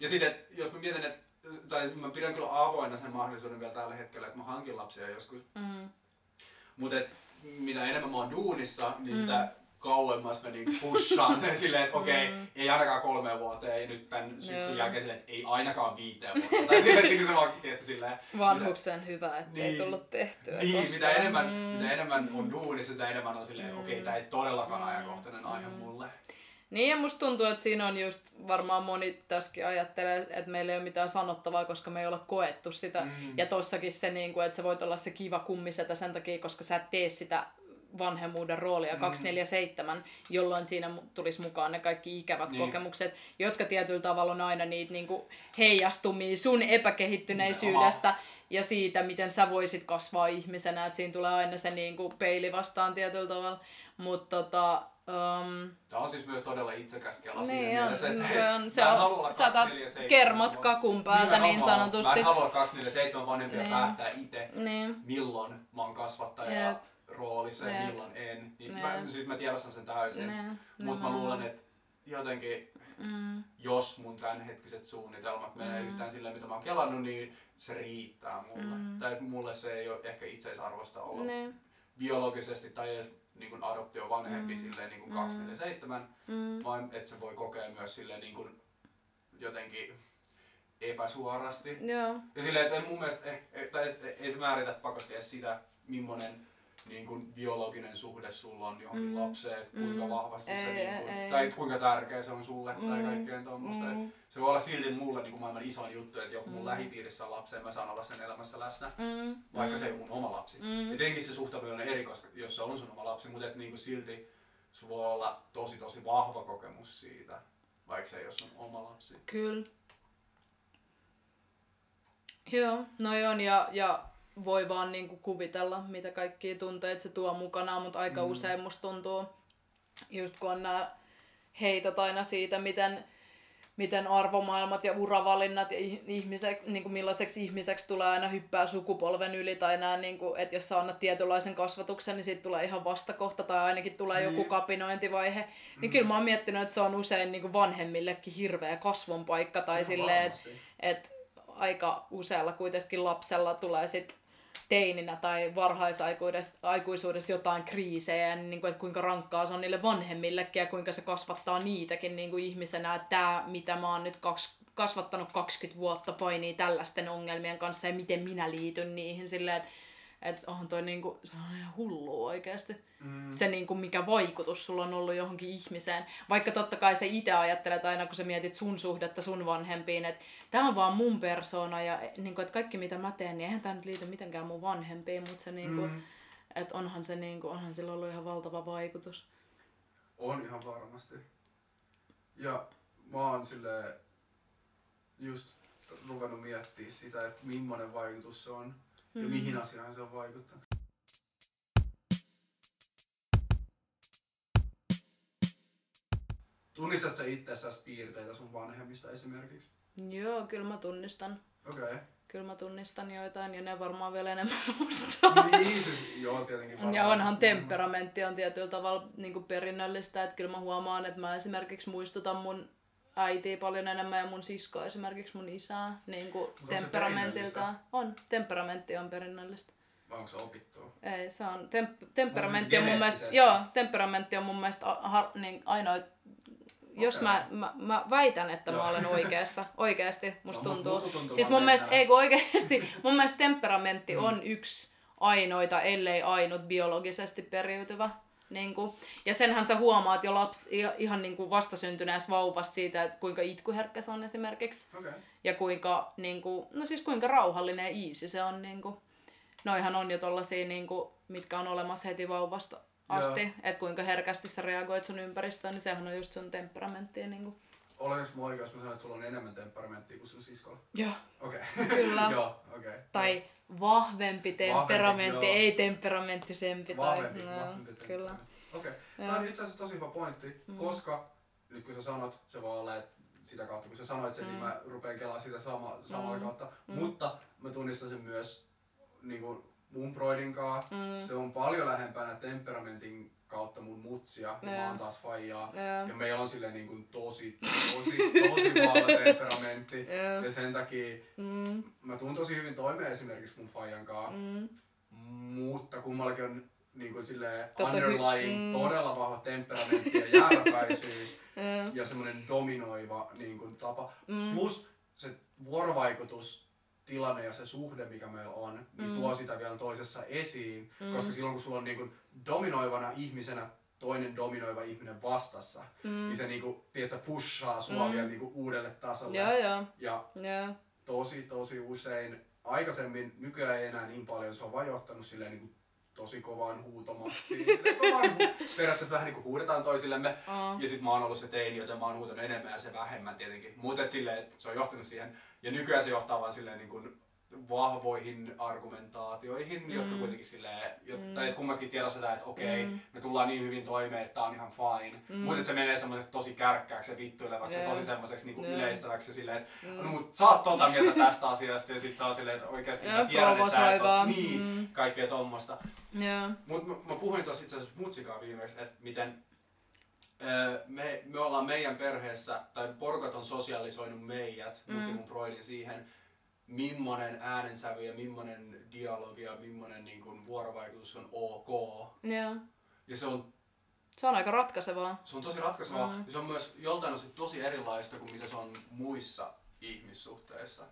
Ja sitten, jos mä mietin, että tai mä pidän kyllä avoinna sen mahdollisuuden vielä tällä hetkellä, että mä hankin lapsia joskus. Mm, Mutta mitä enemmän mä oon duunissa, niin mm. sitä kauemmas mä niin pushaan sen silleen, että okei, okay, mm. ei ainakaan kolmeen vuoteen, ei nyt tän syksyn jälkeen silleen, että ei ainakaan viiteen vuoteen. tai silleen, että se vaan, tiedätkö, silleen. Vanhuksen mitä, hyvä, ettei niin, tullut tehtyä. Niin, koskaan. mitä enemmän, mm. mitä enemmän on duunissa, sitä enemmän on silleen, mm. okei, okay, tää ei todellakaan mm. ajankohtainen aihe mm. mulle. Niin ja musta tuntuu, että siinä on just varmaan moni tässäkin ajattelee, että meillä ei ole mitään sanottavaa, koska me ei olla koettu sitä. Mm. Ja tossakin se, niin kuin, että sä voit olla se kiva kummisetä sen takia, koska sä et tee sitä vanhemmuuden roolia mm. 247, jolloin siinä tulisi mukaan ne kaikki ikävät niin. kokemukset, jotka tietyllä tavalla on aina niitä niin kuin heijastumia sun epäkehittyneisyydestä Oma. ja siitä, miten sä voisit kasvaa ihmisenä, että siinä tulee aina se niin kuin peili vastaan tietyllä tavalla. Mutta tota, Um, Tämä on siis myös todella itsekäs kela niin siinä mielessä, että se on, se on, otat kermat kakun päältä niin sanotusti. Mä en halua 247 vanhempia niin. päättää itse, niin. milloin mä oon kasvattaja Jep. Roolissa ja milloin en. Niin mä, siis mä tiedostan sen täysin, mutta mä luulen, että jotenkin Mm. jos mun tämänhetkiset suunnitelmat menee mm. yhtään silleen, mitä mä oon kelannut, niin se riittää mulle. Mm. Tai että mulle se ei ole ehkä itseisarvosta olla niin. biologisesti tai edes niin kuin adoptio vanhempi mm. silleen niin kuin 247, mm. vaan että se voi kokea myös silleen niin kuin jotenkin epäsuorasti. Joo. Ja silleen, että mun mielestä, eh, eh, tai ei se määritä pakosti edes sitä, millainen niin kuin biologinen suhde sulla on johonkin mm. lapseen, että kuinka mm. vahvasti ei, se, niin kuin, ei, tai kuinka tärkeä se on sulle mm. tai kaikkeen tuommoista. Mm. Se voi olla silti mulle niin kuin maailman isoin juttu, että joku mun mm. lähipiirissä on lapsi ja mä saan olla sen elämässä läsnä, mm. vaikka mm. se ei ole mun oma lapsi. Mm. Ja tietenkin se suhtautuminen on eri, koska jos se on sun oma lapsi, mutta et, niin kuin silti se voi olla tosi tosi vahva kokemus siitä, vaikka se ei ole sun oma lapsi. Kyllä. Joo, no on ja, ja voi vaan niinku kuvitella, mitä kaikkia tunteita se tuo mukanaan, mutta aika mm. usein musta tuntuu, just kun on nämä heitot aina siitä, miten, miten arvomaailmat ja uravalinnat ja ihmiset, niin kuin millaiseksi ihmiseksi tulee aina hyppää sukupolven yli tai nämä, niin kuin, että jos sä annat tietynlaisen kasvatuksen, niin siitä tulee ihan vastakohta tai ainakin tulee niin. joku kapinointivaihe. Niin mm. Niin kyllä mä oon miettinyt, että se on usein niin kuin vanhemmillekin hirveä kasvon paikka tai no, silleen, että et aika usealla kuitenkin lapsella tulee sitten teininä tai varhaisaikuisuudessa jotain kriisejä, niin kuin, että kuinka rankkaa se on niille vanhemmillekin ja kuinka se kasvattaa niitäkin niin kuin ihmisenä, että tämä, mitä mä oon nyt kaksi, kasvattanut 20 vuotta, painii tällaisten ongelmien kanssa ja miten minä liityn niihin. Silleen, että että onhan toi niinku, se on ihan hullu oikeasti. Mm. Se niinku, mikä vaikutus sulla on ollut johonkin ihmiseen. Vaikka totta kai se itse ajattelet aina, kun sä mietit sun suhdetta sun vanhempiin, että tämä on vaan mun persona ja niinku, että kaikki mitä mä teen, niin eihän tämä nyt liity mitenkään mun vanhempiin, mutta se niinku, mm. että onhan, se niinku, onhan sillä ollut ihan valtava vaikutus. On ihan varmasti. Ja mä oon sille just ruvennut miettimään sitä, että millainen vaikutus se on ja mm. mihin asiaan se on vaikuttanut. Tunnistat sä itsessäsi piirteitä sun vanhemmista esimerkiksi? Joo, kyllä mä tunnistan. Okei. Okay. Kyllä mä tunnistan joitain ja ne varmaan vielä enemmän musta. niin, siis, joo, tietenkin varmaan. Ja onhan temperamentti on tietyllä tavalla niin perinnöllistä, että kyllä mä huomaan, että mä esimerkiksi muistutan mun äitiä paljon enemmän ja mun sisko esimerkiksi mun isää niin kuin temperamentilta. On, temperamentti on perinnöllistä. Vai onko se opittu? Ei, se on, temp- temperamentti on, siis on mun mielestä, joo, temperamentti on mun mielestä har, niin ainoa, jos okay. mä, mä, mä, väitän, että mä olen oikeassa, oikeasti musta no, tuntuu. tuntuu siis mun mielestä, ei kun oikeasti, mun mielestä temperamentti mm. on yksi ainoita, ellei ainut biologisesti periytyvä niin kuin, ja senhän sä huomaat jo lapsi, ihan niin kuin vastasyntyneessä vauvasta siitä, että kuinka itkuherkkä se on esimerkiksi. Okay. Ja kuinka, niin kuin, no siis kuinka rauhallinen ja easy se on. Niin kuin. Noihan on jo tollasia, niin kuin, mitkä on olemassa heti vauvasta asti. Että kuinka herkästi sä reagoit sun ympäristöön, niin sehän on just sun temperamenttia. Niin kuin. Olenko mä oikein, jos mä sanon, että sulla on enemmän temperamenttia kuin sun siskolla? Joo. Okei. Okay. Kyllä. Joo, okei. Okay. Tai vahvempi temperamentti, vahvempi, ei temperamenttisempi. Vahvempi, tai, no, vahvempi kyllä. Okei. Okay. Tämä on itse asiassa tosi hyvä pointti, mm. koska nyt kun sä sanot, se voi olla, että sitä kautta kun sä sanoit sen, niin mm. niin mä rupean kelaa sitä sama, samaa mm. kautta. Mm. Mutta mä tunnistan sen myös niin kuin mun broidin mm. Se on paljon lähempänä temperamentin kautta mun mutsia ja mä oon taas faijaa. Yeah. Ja meillä on silleen niin kuin tosi, tosi, tosi vahva temperamentti. Yeah. Ja sen takia mm. mä tuun tosi hyvin toimeen esimerkiksi mun faijan kanssa. Mm. Mutta kummallakin on niin kuin silleen Tota, hy- underlying, mm. todella vahva temperamentti ja jääräpäisyys ja semmoinen dominoiva niin kuin, tapa. Mm. Plus se vuorovaikutus tilanne ja se suhde, mikä meillä on, niin Mm. tuo sitä vielä toisessa esiin. Mm. Koska silloin, kun sulla on niin kuin, dominoivana ihmisenä toinen dominoiva ihminen vastassa, Mm. niin se niin kuin, tiedätkö, pushaa sua Mm. vielä niin kuin, uudelle tasolle. Joo, joo. Ja Joo. tosi, tosi usein, aikaisemmin, nykyään ei enää niin paljon, se on vaan johtanut silleen niin kuin, tosi kovaan huutomassiin. Silleen, me vaan hu- periaatteessa vähän niin kuin huudetaan toisillemme. Mm. Ja sit mä oon ollut se teini, joten mä oon huutanut enemmän ja se vähemmän tietenkin. Mutta silleen, että se on johtanut siihen. Ja nykyään se johtaa vaan silleen niin kuin vahvoihin argumentaatioihin, mm. jotka kuitenkin silleen, Mm. tai että kummankin tiedostetaan, että okei, Mm. me tullaan niin hyvin toimeen, että tää on ihan fine. Mm. Mutta se menee semmoiseksi tosi kärkkääksi ja vittuilevaksi Joo. ja tosi semmoiseksi niinku Joo. yleistäväksi ja silleen, että Mm. no mut sä oot tota mieltä tästä asiasta ja sit sä oot silleen, että oikeesti Joo, mä tiedän, että sä et oo, niin, Mm. kaikkea tommosta. Joo. Mut mä, mä puhuin tuossa itse asiassa mutsikaan viimeksi, että miten öö, me, me ollaan meidän perheessä, tai porukat on sosialisoinut meidät, Mm. mun Freudin siihen, millainen äänensävy ja millainen dialogi ja millainen niin kuin, vuorovaikutus on ok. Joo. Ja se on, Se on aika ratkaisevaa. se on tosi ratkaisevaa. Mm. Ja se on myös joltain osin tosi erilaista kuin mitä se on muissa ihmissuhteissa.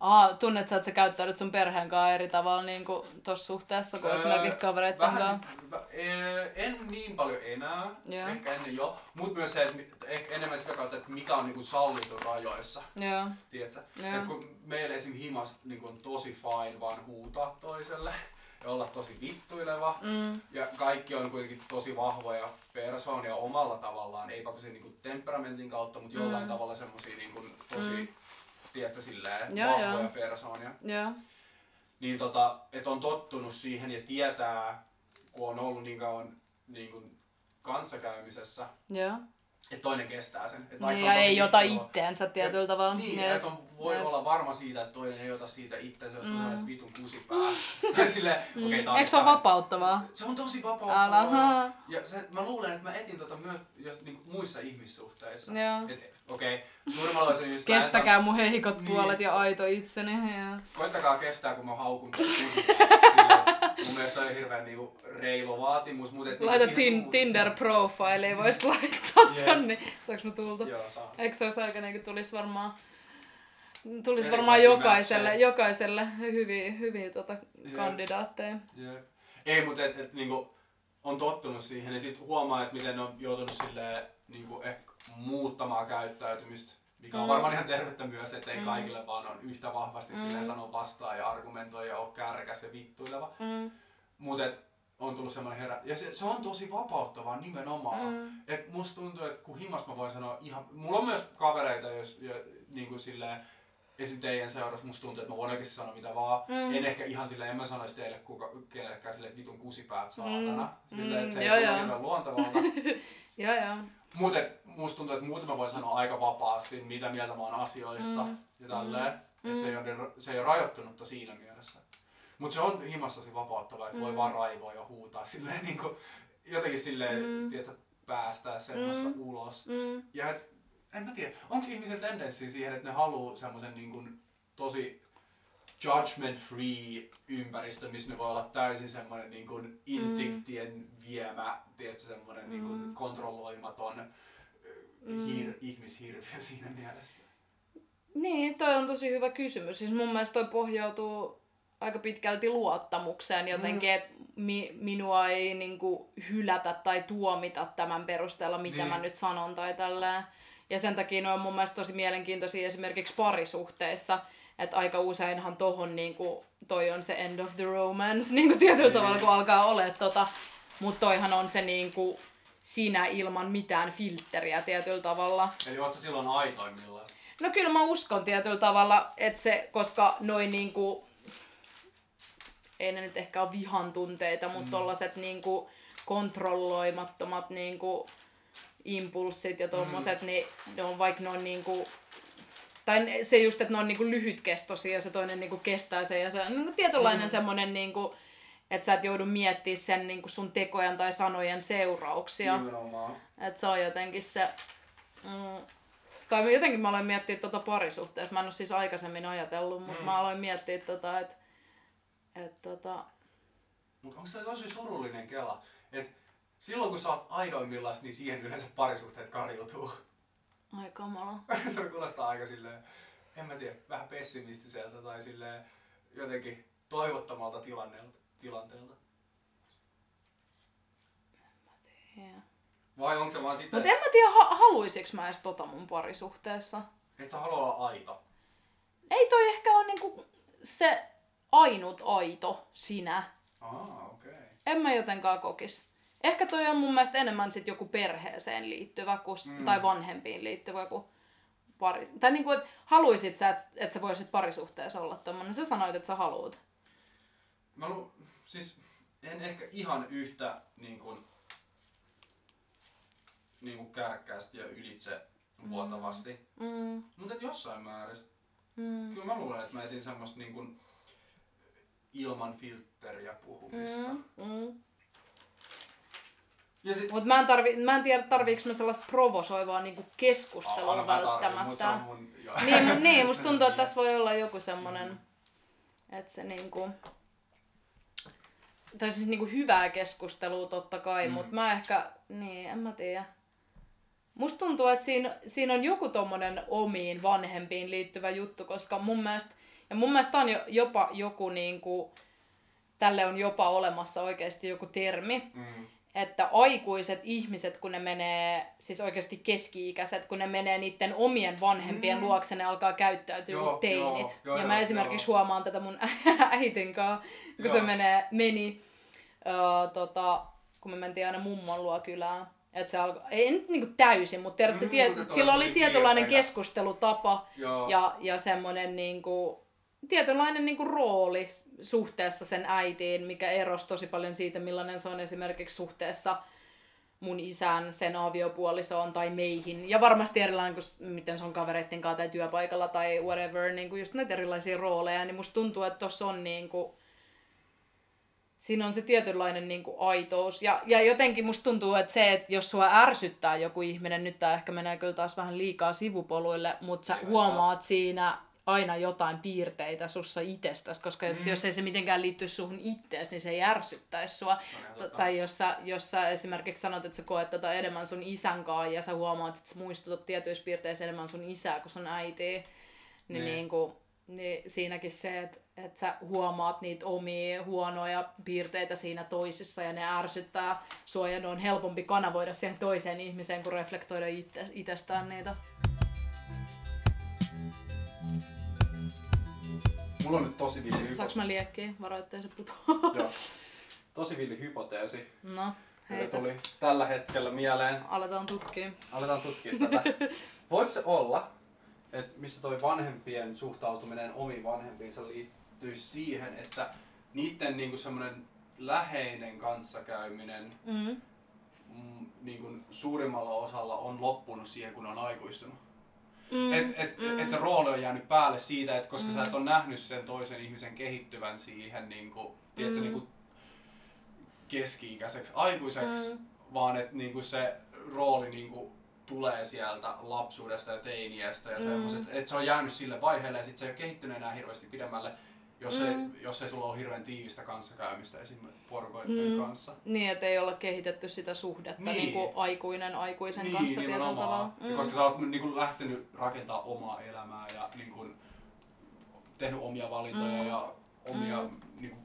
Aa, tunnet sä, että sä käyttäydyt sun perheen kanssa eri tavalla niin kuin tossa suhteessa kuin Öö, esimerkiksi kavereiden Vähän, kanssa? vä- ee, en niin paljon enää, Joo. ehkä ennen jo, mutta myös se, että ehkä enemmän sitä kautta, että mikä on niinku sallittu rajoissa. Tiedätkö? Joo. Et kun meillä esim. himas niin on tosi fine vaan huutaa toiselle ja olla tosi vittuileva. Mm. Ja kaikki on kuitenkin tosi vahvoja persoonia omalla tavallaan, ei tosi niin temperamentin kautta, mutta jollain Mm. tavalla semmosia niin tosi, Mm. Tiedätkö, silleen, Joo, vahvoja joo. persoonia. Joo. Niin tota, että on tottunut siihen ja tietää, kun on ollut niin kauan niin kuin kanssakäymisessä, Joo. Että toinen kestää sen. Että Niin, ja ei ota vittuileva- itteensä tietyllä tavalla. Niin, Jep. että on, voi Jep. olla varma siitä, että toinen ei ota siitä itseensä, jos Mm. mm. on vitun tai silleen, okei, okay, Mm. Eikö se ole vapauttavaa? Se on tosi vapauttavaa. Ja se, mä luulen, että mä etin tota myös jos, niin muissa ihmissuhteissa. Et, okei, okay, osalla just Kestäkää mun heikot Niin. puolet ja aito itseni. Ja... Koittakaa kestää, kun mä haukun Mun mielestä on hirveän niinku reilu vaatimus. Mutta et, Laita niinku tin, siihen Tinder profile, ei vois laittaa Jep. tonne. Mä tulta? Joo, saa. Eikö se olisi aika niinku tulis varmaan tulisi varmaan jokaiselle, jokaiselle hyviä, hyviä tota kandidaatteja. Jep. Ei, mutta et, et, niinku, on tottunut siihen ja sit huomaa, että miten ne on joutunut silleen, niinku, ehkä muuttamaan käyttäytymistä. Mikä on Mm. varmaan ihan tervettä myös, että ei Mm. kaikille vaan on yhtä vahvasti Mm. silleen sanoa vastaan ja argumentoi ja ole kärkäs ja vittuileva. Mm, Mutta on tullut semmoinen herä. Ja se, se on tosi vapauttavaa nimenomaan. mm, Et musta tuntuu, että kun himas mä voin sanoa ihan... Mulla on myös kavereita, jos ja, niin kuin silleen, esim. teidän seurassa musta tuntuu, että mä voin oikeasti sanoa mitä vaan. Mm. En ehkä ihan silleen, en mä sanoisi teille kuka, kenellekään silleen vitun kusipäät saatana. Mm. Silleen, Mm, että se joo, ei ole hirveän luontevalta. joo, joo. Mutta musta tuntuu, että muuten mä voin sanoa aika vapaasti, mitä mieltä mä oon asioista Mm. ja tälleen. Mm. Että se, ei ole, se ei ole rajoittunutta siinä mielessä. Mutta se on himassa tosi vapauttavaa, että voi Mm. vaan raivoa ja huutaa silleen niin kuin, jotenkin silleen, Mm. mm. tiedätkö, päästää semmoista Mm. ulos. Mm, Ja et, en mä tiedä, onko ihmisillä tendenssi siihen, että ne haluaa semmoisen niin kuin, tosi judgment free ympäristö, missä ne voi olla täysin semmoinen niin kuin instinktien viemä, tiedätkö, semmoinen niin kuin Mm. kontrolloimaton Mm. hir, ihmishirviö siinä mielessä. Niin, toi on tosi hyvä kysymys. Siis mun mielestä toi pohjautuu aika pitkälti luottamukseen jotenkin, Mm. että mi, minua ei niinku hylätä tai tuomita tämän perusteella, mitä Niin. mä nyt sanon tai tälleen. Ja sen takia ne on mun mielestä tosi mielenkiintoisia esimerkiksi parisuhteissa, että aika useinhan tohon niinku, toi on se end of the romance niinku tietyllä Niin. tavalla, kun alkaa olla tota. Mutta toihan on se niinku sinä ilman mitään filtteriä tietyllä tavalla. Eli oot silloin aitoimmillaan? No kyllä mä uskon tietyllä tavalla, että se, koska noin niinku, ei ne nyt ehkä ole vihan tunteita, mutta mm. tollaset niinku kontrolloimattomat niinku impulssit ja tommoset, mm. niin ne on vaikka ne on niinku, tai se just, että ne on niinku lyhytkestoisia ja se toinen niinku kestää sen ja se on niinku tietynlainen mm. semmonen niinku, että sä et joudu miettimään sen niinku sun tekojen tai sanojen seurauksia. Nimenomaan. Että se on jotenkin se... Mm, tai jotenkin mä aloin miettiä tota parisuhteessa. Mä en ole siis aikaisemmin ajatellut, mutta Mm. mä aloin miettiä tota, että et, tota, Mutta onko se tosi surullinen kela, että silloin kun sä oot aidoimmillaan, niin siihen yleensä parisuhteet karjutuu. Ai kamala. Tuo kuulostaa aika silleen, en mä tiedä, vähän pessimistiseltä tai silleen jotenkin toivottomalta tilanteelta. tilanteelta. Yeah. Vai onko se vaan sitä, Mutta en mä tiedä, ha- haluisiks mä edes tota mun parisuhteessa. että sä haluaa olla aito? Ei toi ehkä ole niinku se ainut aito sinä. Okei. Okay. En mä jotenkaan kokis. Ehkä toi on mun mielestä enemmän sit joku perheeseen liittyvä kuin, mm. tai vanhempiin liittyvä joku pari. Tai niinku, että haluisit sä, että et sä voisit parisuhteessa olla tommonen. Sä sanoit, että sä haluut. Mä lu- siis en ehkä ihan yhtä niin kuin, niin kuin kärkkäästi ja ylitse vuotavasti, Mm, mutta jossain määrin. mm, Kyllä mä luulen, että mä etin semmoista niin kuin, ilman filtteriä puhumista. mm, mm. Ja sit, Mut mä en, tarvi, mä en tiedä, tarviiks mä sellaista provosoivaa niinku keskustelua se välttämättä. on mun. Niin, mu- niin, musta tuntuu, että tässä voi olla joku semmonen, että se niinku, tai siis niinku hyvää keskustelua totta kai, mm. mutta mä ehkä, niin, en mä tiedä. Musta tuntuu, että siinä, siinä on joku tommonen omiin vanhempiin liittyvä juttu, koska mun mielestä, ja mun mielestä on jo, jopa joku niinku, tälle on jopa olemassa oikeasti joku termi, Mm. että aikuiset ihmiset, kun ne menee, siis oikeasti keski-ikäiset, kun ne menee niiden omien vanhempien mm. luokse, ne alkaa käyttäytyä Joo, kuin teinit. joo, joo, ja mä joo, esimerkiksi joo. huomaan tätä mun äitin kanssa, kun Joo. se menee, meni, öö, tota, kun me mentiin aina mummon luo kylään. Että se alkoi, ei nyt niinku täysin, mutta tiedät, se Mm, tie, sillä oli tietynlainen keskustelutapa Joo. ja, ja semmoinen niinku, tietynlainen niinku rooli s- suhteessa sen äitiin, mikä erosi tosi paljon siitä, millainen se on esimerkiksi suhteessa mun isän, sen aviopuolisoon tai meihin. Ja varmasti erilainen kuin miten se on kavereitten kanssa tai työpaikalla tai whatever, niin kuin just näitä erilaisia rooleja, niin musta tuntuu, että tossa on niin kuin, siinä on se tietynlainen niin kuin aitous. Ja, ja jotenkin musta tuntuu, että se, että jos sua ärsyttää joku ihminen, nyt tää ehkä menee kyllä taas vähän liikaa sivupoluille, mutta sä huomaat siinä aina jotain piirteitä sussa itsestäsi, koska mm. jos ei se mitenkään liitty suhun ittees, niin se ei ärsyttäisi sua. totta. tai jos sä, jos sä esimerkiksi sanot, että sä koet tätä enemmän sun isän kanssa ja sä huomaat, että sä muistutat tietyissä piirteissä enemmän sun isää kuin sun äitiä, niin, Niin. niin kuin, niin siinäkin se, että, että sä huomaat niitä omia huonoja piirteitä siinä toisissa ja ne ärsyttää sua ja ne on helpompi kanavoida siihen toiseen ihmiseen kuin reflektoida itse, itsestään niitä. Mulla on nyt tosi villi hypo- Saanko mä liekkiä? Varo, ettei se putoa. Joo. Tosi villi hypoteesi, No, heitä. tuli tällä hetkellä mieleen. Aletaan tutkia. Aletaan tutkia tätä. Voiko se olla, että missä toi vanhempien suhtautuminen omiin vanhempiinsa liittyy siihen, että niiden niinku semmoinen läheinen kanssakäyminen Mm. mm, niinku suurimmalla osalla on loppunut siihen, kun on aikuistunut. Mm. Et, et, Mm. et se rooli on jäänyt päälle siitä, että koska mm. sä et ole nähnyt sen toisen ihmisen kehittyvän siihen niinku, tiedätkö, Mm. niinku keski-ikäiseksi aikuiseksi, Mm. vaan että niinku se rooli niinku tulee sieltä lapsuudesta ja teiniästä ja Mm. semmoisesta, että se on jäänyt sille vaiheelle ja sit se ei ole kehittynyt enää hirveästi pidemmälle, jos, mm. Ei, jos ei sulla ole hirveän tiivistä kanssakäymistä esimerkiksi porukoiden Mm. kanssa. Niin, että ei olla kehitetty sitä suhdetta Niin. niin. kuin aikuinen aikuisen kanssa tietyllä nimenomaan. tavalla. Mm. Koska sä oot niinku lähtenyt rakentaa omaa elämää ja niinku tehnyt omia valintoja Mm. ja omia, Mm. niinku,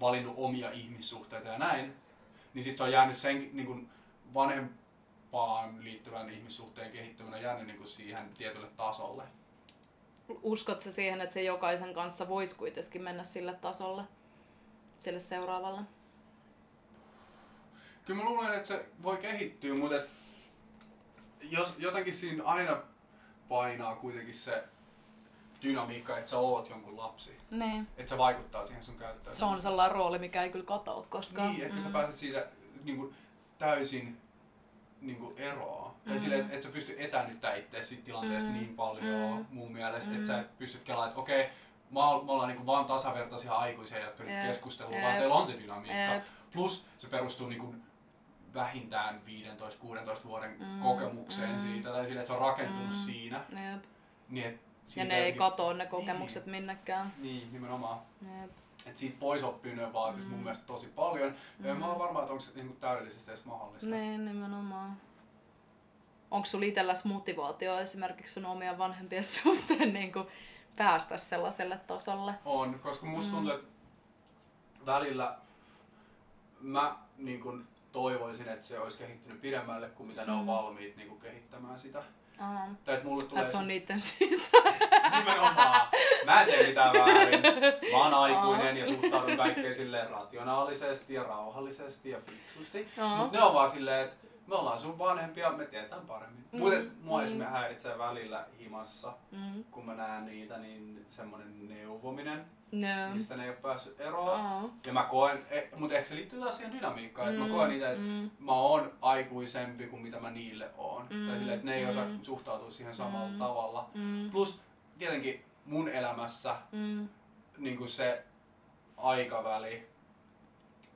valinnut omia ihmissuhteita ja näin, niin sit se on jäänyt sen niinku vanhempaan liittyvän ihmissuhteen kehittyminen jäänyt niinku siihen tietylle tasolle. Uskot sä siihen, että se jokaisen kanssa voisi kuitenkin mennä sille tasolle, sille seuraavalle? Kyllä mä luulen, että se voi kehittyä, mutta jos jotenkin siinä aina painaa kuitenkin se dynamiikka, että sä oot jonkun lapsi. Niin. Että se vaikuttaa siihen sun käyttäytymiseen. Se on sellainen rooli, mikä ei kyllä katoa koskaan. Niin, että mm. sä pääset siitä niin kuin, täysin niin kuin, eroa. Tai Mm. silleen, että et sä pysty etänyttämään itseäsi siitä tilanteesta Mm. niin paljon Mm. mun mielestä, Mm. että sä et pystyt kelaamaan, että okei, me ol- me ollaan niin kuin, vaan tasavertaisia aikuisia, jotka nyt Jep. keskusteluun, Jep. vaan teillä on se dynamiikka. Jep. Plus se perustuu niin kuin, vähintään 15-16 vuoden Mm. kokemukseen Mm. siitä, tai sille, että se on rakentunut Mm. siinä. Jep. Niin, et Ja ne ei jotenkin- katoa ne kokemukset minnekään. Niin, nimenomaan. Jep. Että siitä pois oppiminen vaatisi mm. mun mielestä tosi paljon. Mm. Ja mä oon varma, että onko se niinku täydellisesti edes mahdollista. Niin, nimenomaan. Onko sulla itselläs motivaatio esimerkiksi sun omia vanhempien suhteen niin kuin päästä sellaiselle tasolle? On, koska musta tuntuu, että välillä mä niin kun, toivoisin, että se olisi kehittynyt pidemmälle kuin mitä mm. ne on mm. valmiit niin kun, kehittämään sitä. Aha. Tai että mulle tulee... Se on niitten siitä. Nimenomaan. Mä en tee mitään väärin. Mä oon aikuinen Aha. ja suhtaudun kaikkeen silleen rationaalisesti ja rauhallisesti ja fiksusti. Mutta ne on vaan silleen, että me ollaan sun vanhempia, me tiedetään paremmin. Mm. Mutta mua mm. esimerkiksi häiritsee välillä himassa, mm. kun mä näen niitä, niin semmonen neuvominen, no. mistä ne ei ole päässyt eroon. Oh. Ja mä koen, e, mutta ehkä se liittyy taas siihen dynamiikkaan, mm. että mä koen niitä, että mm. mä oon aikuisempi kuin mitä mä niille oon. Mm. Tai sille, että ne ei mm. osaa suhtautua siihen samalla mm. tavalla. Mm. Plus tietenkin mun elämässä mm. niin kuin se aikaväli,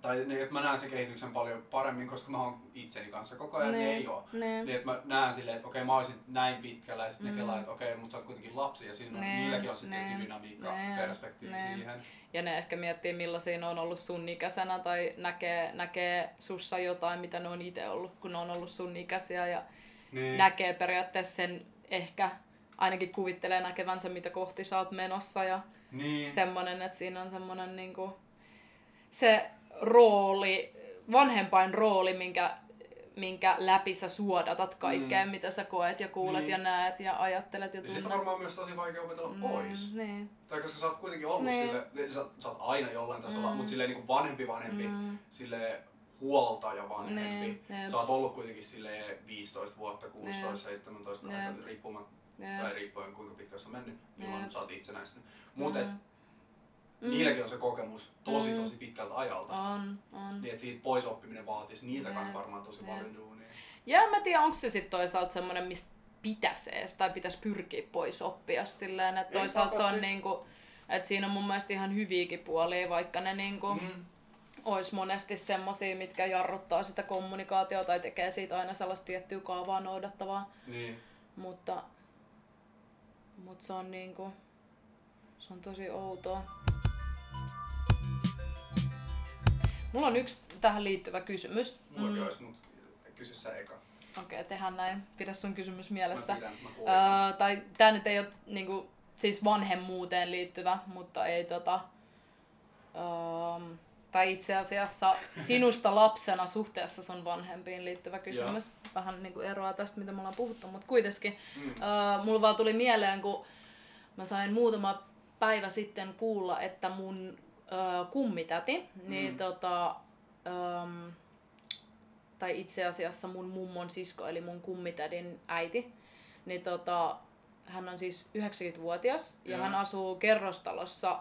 tai niin, että mä näen sen kehityksen paljon paremmin, koska mä oon itseni kanssa koko ajan, ne, niin ei oo. Ne. Niin, että mä näen silleen, että okei mä olisin näin pitkällä ja sitten mm. ne kelaa, että okei, mutta sä oot kuitenkin lapsi ja siinä on, niilläkin on sitten ne. dynamiikka, ne. perspektiivi ne. siihen. Ja ne ehkä miettii millaisia ne on ollut sun ikäisenä tai näkee, näkee sussa jotain, mitä ne on itse ollut, kun ne on ollut sun ikäisiä ja niin. näkee periaatteessa sen ehkä ainakin kuvittelee näkevänsä, mitä kohti sä oot menossa ja niin. semmonen, että siinä on semmonen niinku, se rooli, vanhempain rooli, minkä, minkä läpi sä suodatat kaikkea, mm. mitä sä koet ja kuulet niin. ja näet ja ajattelet ja tunnet. On varmaan myös tosi vaikea opetella mm, pois. Niin. Tai koska sä oot kuitenkin ollut niin. sille, niin sä, sä oot aina jollain tasolla, mm. mutta silleen niin kuin vanhempi vanhempi, mm. silleen huoltaja vanhempi. Niin, sä oot ollut kuitenkin sille 15 vuotta, 16, niin. 17, 18, riippumatta, tai riippuen kuinka pitkä se on mennyt, milloin sä oot itsenäistynyt. Mutta mm. Mm. Niilläkin on se kokemus tosi mm. tosi pitkältä ajalta. On, on. Niin että siitä pois oppiminen vaatisi niiltäkään yeah. varmaan tosi yeah. paljon duunia. Ja mä tiedän, onko se sitten toisaalta semmoinen, mistä pitäisi edes, tai pitäisi pyrkiä pois oppia silleen, että toisaalta se on niinku, että siinä on mun mielestä ihan hyviäkin puolia, vaikka ne niinku, mm. olisi monesti semmosia, mitkä jarruttaa sitä kommunikaatiota tai tekee siitä aina sellaista tiettyä kaavaa noudattavaa. Niin. Mutta, mutta se on niinku, se on tosi outoa. Mulla on yksi tähän liittyvä kysymys. Mulla mm. olisi, mutta kysy sä eka. Okei, okay, tehdään näin. Pidä sun kysymys mielessä. Mä pidän, mä uh, tai tää nyt ei ole niinku, siis vanhemmuuteen liittyvä, mutta ei tota... Uh, tai itse asiassa sinusta lapsena suhteessa sun vanhempiin liittyvä kysymys. Ja. Vähän niin kuin eroaa tästä, mitä me ollaan puhuttu, mutta kuitenkin. Mm. Uh, mulla vaan tuli mieleen, kun mä sain muutama päivä sitten kuulla, että mun ö, kummitäti, niin mm. tota, ö, tai itse asiassa mun mummon sisko, eli mun kummitädin äiti, niin tota, hän on siis 90-vuotias ja, ja hän asuu kerrostalossa,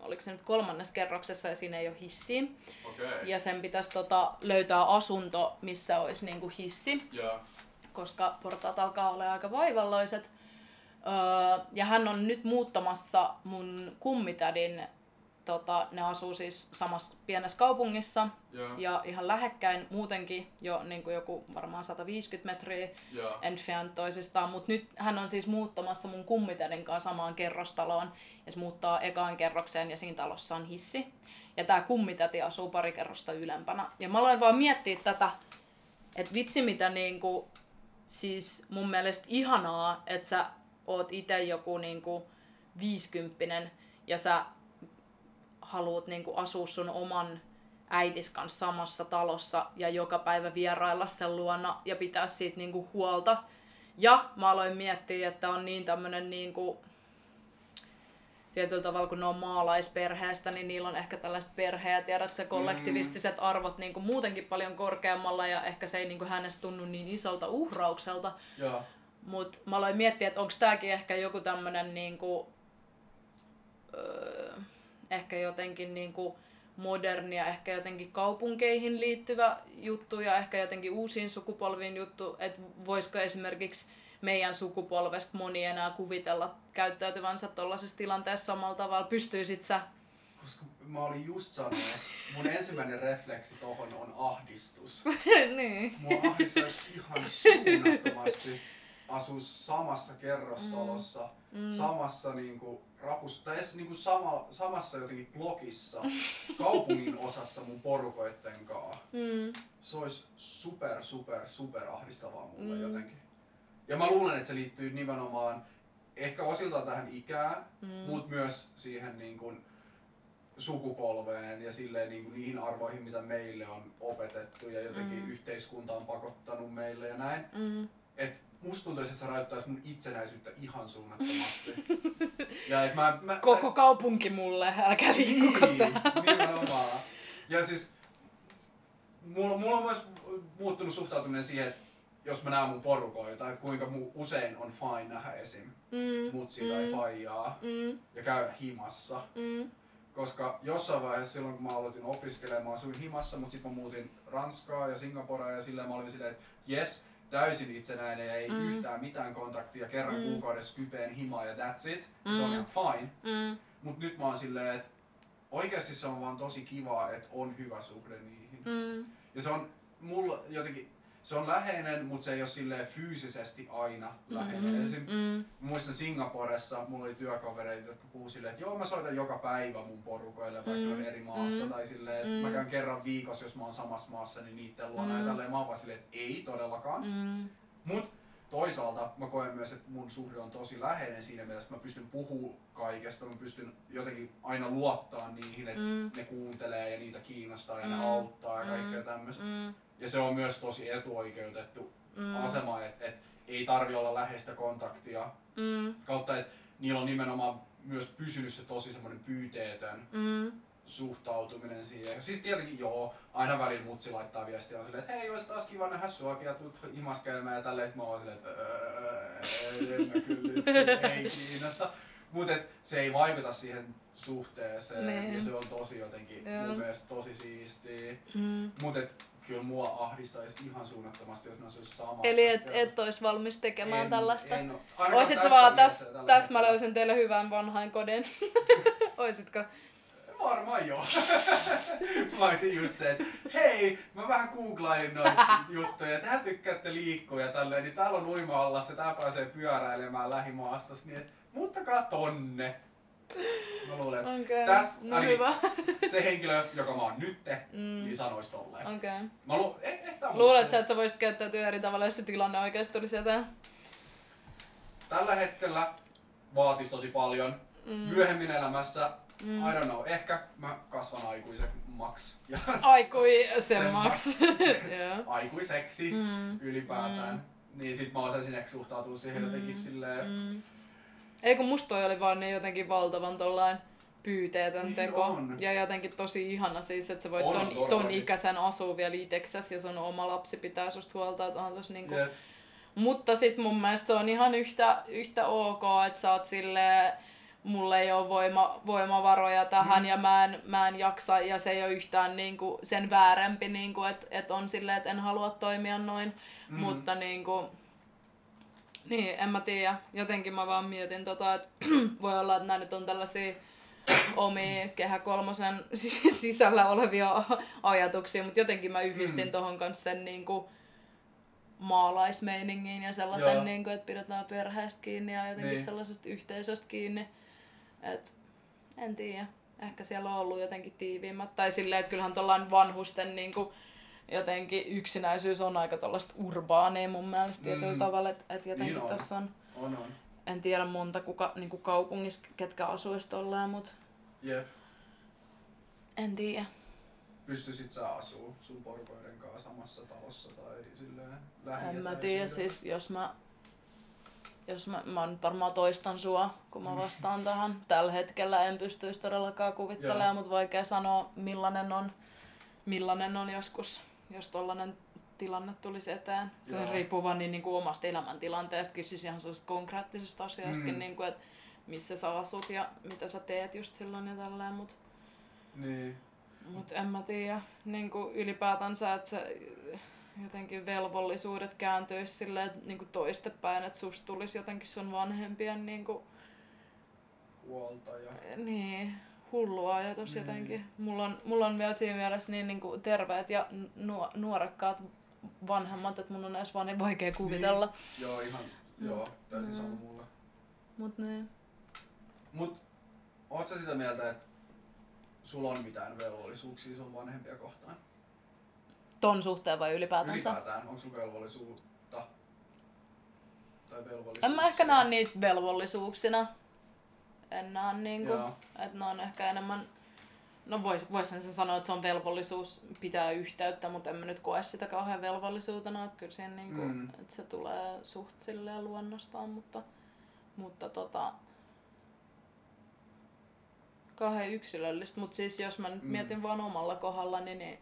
oliko se nyt kolmannes kerroksessa ja siinä ei ole hissiä. Okay. Ja sen pitäisi tota, löytää asunto, missä olisi niinku hissi, ja. koska portaat alkaa olla aika vaivalloiset. Öö, ja hän on nyt muuttamassa mun kummitädin tota, ne asuu siis samassa pienessä kaupungissa yeah. ja ihan lähekkäin muutenkin jo niin kuin joku varmaan 150 metriä yeah. entfernt toisistaan, mutta nyt hän on siis muuttamassa mun kummitädin kanssa samaan kerrostaloon ja se muuttaa ekaan kerrokseen ja siinä talossa on hissi. Ja tämä kummitäti asuu pari kerrosta ylempänä. Ja mä aloin vaan miettiä tätä, että vitsi mitä niinku, siis mun mielestä ihanaa, että sä oot itse joku niinku viisikymppinen ja sä haluat niin kuin asua sun oman äitis kanssa samassa talossa ja joka päivä vierailla sen luona ja pitää siitä niin kuin huolta. Ja mä aloin miettiä, että on niin tämmönen niin kuin, tietyllä tavalla kun ne on maalaisperheestä, niin niillä on ehkä tällaiset perheet, tiedät se kollektivistiset mm-hmm. arvot niin kuin muutenkin paljon korkeammalla ja ehkä se ei niin kuin hänestä tunnu niin isolta uhraukselta. Mutta mä aloin miettiä, että onko tämäkin ehkä joku tämmönen niin kuin, öö, ehkä jotenkin niin kuin modernia, ehkä jotenkin kaupunkeihin liittyvä juttu ja ehkä jotenkin uusiin sukupolviin juttu, että voisiko esimerkiksi meidän sukupolvesta moni enää kuvitella käyttäytyvänsä tuollaisessa tilanteessa samalla tavalla. Pystyisit sä? Koska mä olin just sanomassa, mun ensimmäinen refleksi tohon on ahdistus. niin. Mua ahdistaisi ihan suunnattomasti. asuu samassa kerrostalossa, mm. samassa niinku rapus, tai edes niinku sama, samassa jotenkin blokissa, kaupungin osassa mun porukoitten kanssa. Mm. Se olisi super, super, super ahdistavaa mulle mm. jotenkin. Ja mä luulen, että se liittyy nimenomaan ehkä osiltaan tähän ikään, mm. mutta myös siihen niin kuin, sukupolveen ja silleen niin kuin niihin arvoihin, mitä meille on opetettu ja jotenkin mm. yhteiskunta on pakottanut meille ja näin. Mm. Et musta tuntuisi, että se rajoittaisi mun itsenäisyyttä ihan suunnattomasti. ja et mä, mä, Koko kaupunki mulle, älkää liikkuko niin, nimenomaan. Ja siis mulla, mulla on myös muuttunut suhtautuminen siihen, että jos mä näen mun porukoita, että kuinka mu, usein on fine nähdä esim. Mm. mutsi mm. tai faijaa Mm. ja käydä himassa. Mm. Koska jossain vaiheessa silloin kun mä aloitin opiskelemaan, mä asuin himassa, mutta sitten mä muutin Ranskaa ja Singaporeen ja silleen mä olin silleen, että jes, täysin itsenäinen ja ei Mm. yhtään mitään kontaktia, kerran Mm. kuukaudessa kypeen himaa ja that's it. Se on Mm. ihan fine. Mm. Mut nyt mä oon silleen, että oikeasti se on vaan tosi kiva, että on hyvä suhde niihin. Mm. Ja se on mulla jotenkin, se on läheinen, mutta se ei ole silleen fyysisesti aina läheinen. Mm. Esim. Mm. Muistan Singaporessa, mulla oli työkavereita, jotka puhuu silleen, että joo mä soitan joka päivä mun porukoille, vaikka Mm, on eri maassa. mm, Tai silleen, että mm. mä käyn kerran viikossa, jos mä oon samassa maassa, niin niitten luona. Mm. Ja tälleen mä oon vaan silleen, että ei todellakaan. Mm. Mut toisaalta mä koen myös, että mun suhde on tosi läheinen siinä mielessä, että mä pystyn puhumaan kaikesta. Mä pystyn jotenkin aina luottaa niihin, että Mm. ne kuuntelee ja niitä kiinnostaa ja Mm. ne auttaa ja kaikkea Mm. tämmöistä. Mm. Ja se on myös tosi etuoikeutettu Mm. asema, että et ei tarvi olla läheistä kontaktia Mm. kautta, että niillä on nimenomaan myös pysynyt se tosi semmoinen pyyteetön Mm. suhtautuminen siihen. Siis tietenkin joo, aina välillä mutsi laittaa viestiä silleen, että hei, olisi taas kiva nähdä suakin ja tuut himas käymään ja tälleen. Sit mä oon silleen, että "Öö, en mä kyllä nyt, ei kiinnosta. Mutta se ei vaikuta siihen suhteeseen Niin. ja se on tosi jotenkin Joo. mun mielestä tosi siistiä. Mm. Mutta kyllä mua ahdistaisi ihan suunnattomasti, jos ne olisi samassa. Eli et, et ois valmis tekemään En- tällaista? en Oisit sä tässä vaan, iässä täs, tällä täs mä löysin teille hyvän vanhain kodin. Oisitko? Varmaan joo. mä olisin just se, että hei, mä vähän googlailin noita juttuja, että hän tykkäätte liikkua ja tälleen, niin täällä on uima-allas ja tää pääsee pyöräilemään lähimaastos, niin et, muuttakaa tonne. Mä luulen, okay. Täs no hyvä. Se henkilö, joka mä oon nytte, Mm. niin sanois tolleen. Okei. Okay. Mä lu- eh, eh, Luulet sä, että sä voisit käyttäytyä eri tavalla, jos se tilanne oikeasti tulisi eteen? Tällä hetkellä vaatis tosi paljon. Mm. Myöhemmin elämässä, Mm. I don't know, ehkä mä kasvan aikuisen maks. Ja Aikui Sen semmaksi. Joo. aikuiseksi. Mm. ylipäätään. Mm. Niin sit mä osasin ehkä suhtautua siihen Mm. jotenkin silleen, Mm. Ei kun musta toi oli vaan niin jotenkin valtavan tollain pyyteetön Niin teko. on. Ja jotenkin tosi ihana siis, että sä voit On, ton, on ton ikäisen asua vielä itekssäs ja sun oma lapsi pitää susta huolta, että on tossa niinku... Mutta sit mun mielestä se on ihan yhtä, yhtä ok, että sä oot silleen, mulla ei ole voima, voimavaroja tähän Mm. ja mä en, mä en jaksa ja se ei ole yhtään niinku sen väärempi, niinku, että et on silleen, että en halua toimia noin. Mm. Mutta niinku, niin, en mä tiedä. Jotenkin mä vaan mietin tota, että voi olla, että nämä nyt on tällaisia omia kehä kolmosen si- sisällä olevia ajatuksia, mutta jotenkin mä yhdistin Mm. tohon kanssa sen niinku maalaismeiningin ja sellaisen, Joo. niinku, että pidetään perheestä kiinni ja jotenkin Niin. sellaisesta yhteisöstä kiinni. Et, en tiedä. Ehkä siellä on ollut jotenkin tiiviimmät. Tai silleen, että kyllähän tuollainen vanhusten niinku, jotenkin yksinäisyys on aika tuollaista urbaania mun mielestä tietyllä Mm. tavalla. Että et jotenkin Niin tässä on, on on. En tiedä monta kuka, niinku kaupungissa, ketkä asuisi tolleen, mutta Jep. en tiedä. Pystyisit sä asuu sun porukoiden kanssa samassa talossa tai silleen lähi En mä tiedä, siis jos mä, jos mä, mä nyt varmaan toistan sua, kun mä vastaan tähän. Tällä hetkellä en pystyisi todellakaan kuvittelemaan, mutta vaikea sanoa millainen on, millainen on joskus, jos tollanen tilanne tulisi eteen. Se Joo. riippuu vaan niin, niin kuin omasta elämäntilanteestakin, siis ihan sellaisesta konkreettisesta asiastakin, Mm. niin kuin, että missä sä asut ja mitä sä teet just silloin ja tälleen, mutta Niin. Mut en mä tiedä, niin ylipäätänsä, että se jotenkin velvollisuudet kääntyisi silleen niin toistepäin, että susta tulisi jotenkin sun vanhempien niin kuin, Huolta ja... niin, hullu ajatus Mm. jotenkin. Mulla on, mulla on vielä siinä mielessä niin, niin kuin terveet ja nuo, nuorekkaat vanhemmat, että mun on edes vaan niin vaikea kuvitella. Joo, ihan Joo, täysin Mm. sama mulle. Mut niin. Mut oot sä sitä mieltä, että sulla on mitään velvollisuuksia sun vanhempia kohtaan? Ton suhteen vai ylipäätänsä? Ylipäätään, onko sulla velvollisuutta? Tai velvollisuuksia? En mä ehkä näe niitä velvollisuuksina. En näe niinku, että ne on ehkä enemmän... No vois, voisin sen sanoa, että se on velvollisuus pitää yhteyttä, mutta en mä nyt koe sitä kauhean velvollisuutena, että kyllä siinä niinku, Mm. mm. että se tulee suht silleen luonnostaan, mutta, mutta tota, kauhean yksilöllistä, mutta siis jos mä nyt Mm. mietin vaan omalla kohdallani, niin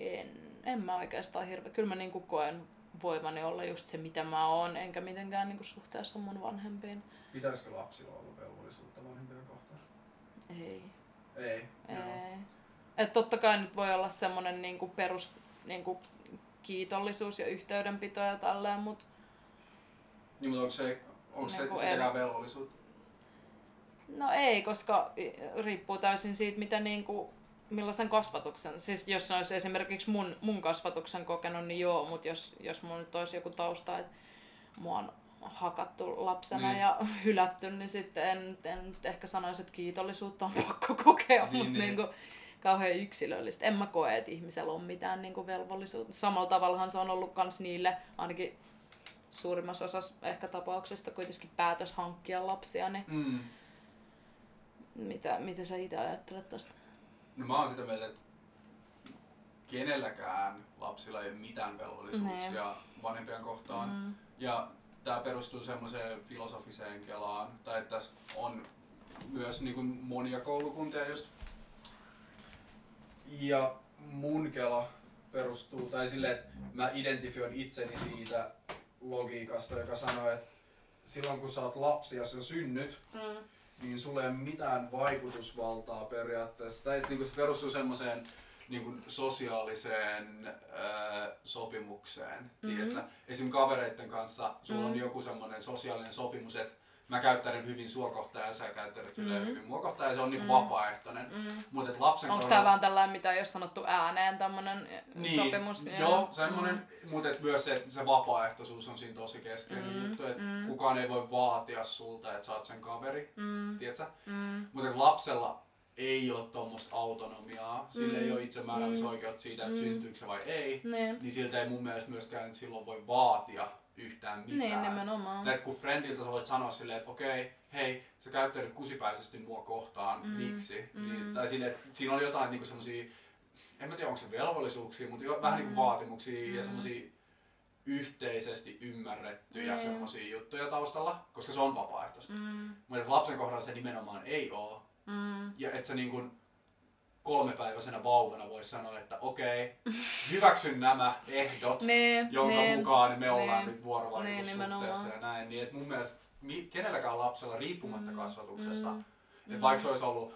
en, en mä oikeastaan hirveä. Kyllä mä niinku koen voivani olla just se, mitä mä oon, enkä mitenkään niinku suhteessa mun vanhempiin. Pitäisikö lapsilla olla? Ei. Ei. Joo. Ei. Et totta kai nyt voi olla semmonen niinku perus niinku kiitollisuus ja yhteydenpito ja tälleen, mut Niin, mutta onko se, onko se Niinku sitäkään ero. velvollisuutta? no ei, koska riippuu täysin siitä, mitä niinku, millaisen kasvatuksen. Siis jos se olisi esimerkiksi mun, mun kasvatuksen kokenut, niin joo, mutta jos, jos mulla nyt olisi joku tausta, että mua on hakattu lapsena Niin. niin. ja hylätty, niin sitten en, en nyt ehkä sanoisi, että kiitollisuutta on pakko kokea, Niin, niin, mutta niin. niin. Niinku, kauhean yksilöllistä. En mä koe, että ihmisellä on mitään niinku velvollisuutta. Samalla tavallahan se on ollut kans niille, ainakin suurimmassa osassa ehkä tapauksista kuitenkin päätös hankkia lapsia, niin Mm. mitä, mitä sä itse ajattelet tosta? No mä oon sitä mieltä, että kenelläkään lapsilla ei ole mitään velvollisuuksia vanhempien kohtaan. Mm. Ja tämä perustuu semmoiseen filosofiseen kelaan, tai että tässä on myös niin kuin monia koulukuntia just. Ja mun kela perustuu, tai silleen, että mä identifioin itseni siitä logiikasta, joka sanoo, että silloin kun sä oot lapsi ja sä synnyt, Mm. niin sulla ei ole mitään vaikutusvaltaa periaatteessa. Tai että niinku se perustuu semmoiseen niinku sosiaaliseen ää, sopimukseen. Mhm. Mm-hmm. Esim. kavereiden kanssa sulla on Mm. joku semmoinen sosiaalinen sopimus, että mä käyttäydyn hyvin sua kohtaan ja sä käyttäydyt mm. Mhm. hyvin mua kohtaan ja se on niinku Mm. vapaaehtoinen. Mm. Mutta lapsen Onko kohdalla- tää vaan tällainen, mitä ei ole sanottu ääneen, tämmönen niin, sopimus? Joo, semmoinen, mm. mutta myös se, se vapaaehtoisuus on siinä tosi keskeinen Mm, juttu, että mm. kukaan ei voi vaatia sulta, että sä oot sen kaveri, Mm. tiedätkö? Mm. Mutta lapsella ei ole tuommoista autonomiaa, sillä Mm. ei ole itsemääräämisoikeutta siitä, että Mm. syntyykö se vai ei, Niin. niin siltä ei mun mielestä myöskään silloin voi vaatia yhtään mitään. Niin, nimenomaan. Et kun friendiltä sä voit sanoa silleen, että okei, hei, sä käyttäydyt kusipäisesti mua kohtaan, Mm, miksi? mm. Niin, tai silleen, että siinä on jotain niinku semmosia, en mä tiedä onko se velvollisuuksia, mutta jo, vähän Mm. niinku vaatimuksia ja Mm. semmosia yhteisesti ymmärrettyjä Niin. semmosia juttuja taustalla, koska se on vapaaehtoista. Mm. Mutta lapsen kohdalla se nimenomaan ei oo. Mm. Ja että sä niin kuin kolmepäiväisenä vauvana voisi sanoa, että okei, hyväksyn nämä ehdot, Niin, jonka niin. mukaan me ollaan niin. nyt vuorovaikutussuhteessa nimenomaan. ja näin. Niin että mun mielestä mi- kenelläkään lapsella riippumatta Mm, kasvatuksesta, mm, että vaikka se olisi ollut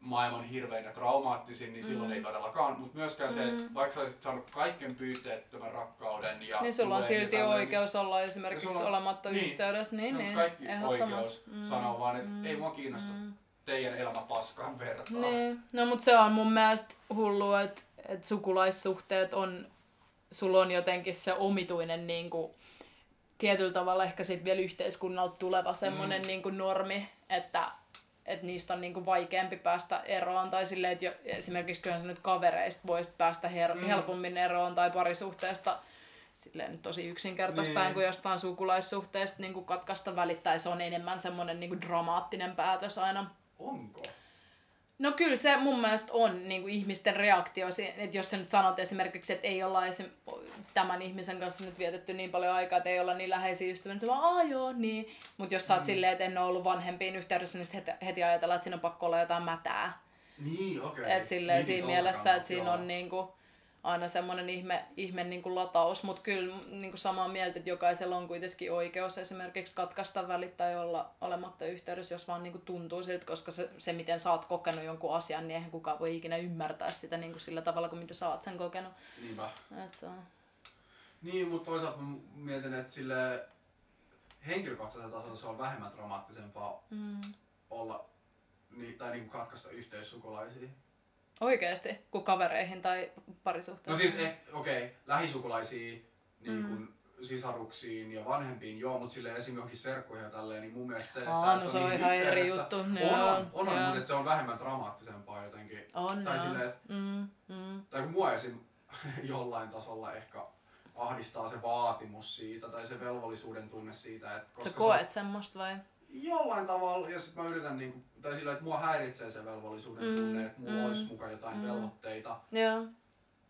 maailman hirvein ja traumaattisin, niin silloin Mm. ei todellakaan. Mutta myöskään se, että Mm. vaikka sä olisit saanut kaiken pyyteettömän rakkauden ja Niin sulla on silti tälleen, oikeus olla esimerkiksi sulla on- olematta niin. yhteydessä. Niin, niin. kaikki ehdottomasti. oikeus sanoa vaan, että ei mua kiinnosta Mm. Teidän elämä paskaan vertaa. Niin. No mut se on mun mielestä hullu, että et sukulaissuhteet on, sulla on jotenkin se omituinen niinku, tietyllä tavalla ehkä sit vielä yhteiskunnalta tuleva semmonen Mm. niinku normi, että et niistä on niinku vaikeampi päästä eroon. Tai silleen, että jo, esimerkiksi kyllähän sä nyt kavereista voisi päästä her- Mm. helpommin eroon tai parisuhteesta silleen nyt tosi yksinkertaistaan Niin. kuin jostain sukulaissuhteesta niin kuin katkaista välittää. Se on enemmän semmoinen niin kuin dramaattinen päätös aina. Onko? No kyllä se mun mielestä on niin kuin ihmisten reaktio, että jos sä nyt sanot esimerkiksi, että ei olla esim. tämän ihmisen kanssa nyt vietetty niin paljon aikaa, että ei olla niin läheisiä ystäviä, niin se vaan, aah joo, niin. Mutta jos sä oot Mm. silleen, että en ole ollut vanhempiin yhteydessä, niin heti, heti ajatellaan, että siinä on pakko olla jotain mätää. Niin, okei. Et silleen niin, siinä tuolta mielessä, että siinä on niinku aina semmoinen ihme, ihme niinku lataus, mutta kyllä niinku samaa mieltä, että jokaisella on kuitenkin oikeus esimerkiksi katkaista välit tai olla olematta yhteydessä, jos vaan niinku tuntuu siltä, koska se, se, miten sä oot kokenut jonkun asian, niin eihän kukaan voi ikinä ymmärtää sitä niinku sillä tavalla, kuin mitä sä oot sen kokenut. Niinpä. Et se on. Niin, mutta toisaalta mä mietin, että sille henkilökohtaisella tasolla se on vähemmän dramaattisempaa Mm. olla niin, tai niin katkaista yhteissukulaisia. Oikeesti, kuin kavereihin tai No parisuhteisiin. siis, eh, okei, okay, lähisukulaisia, niin kun, sisaruksiin ja vanhempiin, joo, mutta sille esim. johonkin serkkuihin ja tälleen, niin mun mielestä se, että Aa, sä no se on niin ihan eri juttu, On, on, on, on mutta että se on vähemmän dramaattisempaa jotenkin. On, tai silleen, että Mm, mm. tai kun mua esim. jollain tasolla ehkä ahdistaa se vaatimus siitä tai se velvollisuuden tunne siitä, että Sä se- koet semmoista vai? Jollain tavalla, ja sitten mä yritän niinku, tai sillä, että mua häiritsee se velvollisuuden Mm, tunne, että mulla mm, olisi mukaan jotain mm. velvoitteita Joo.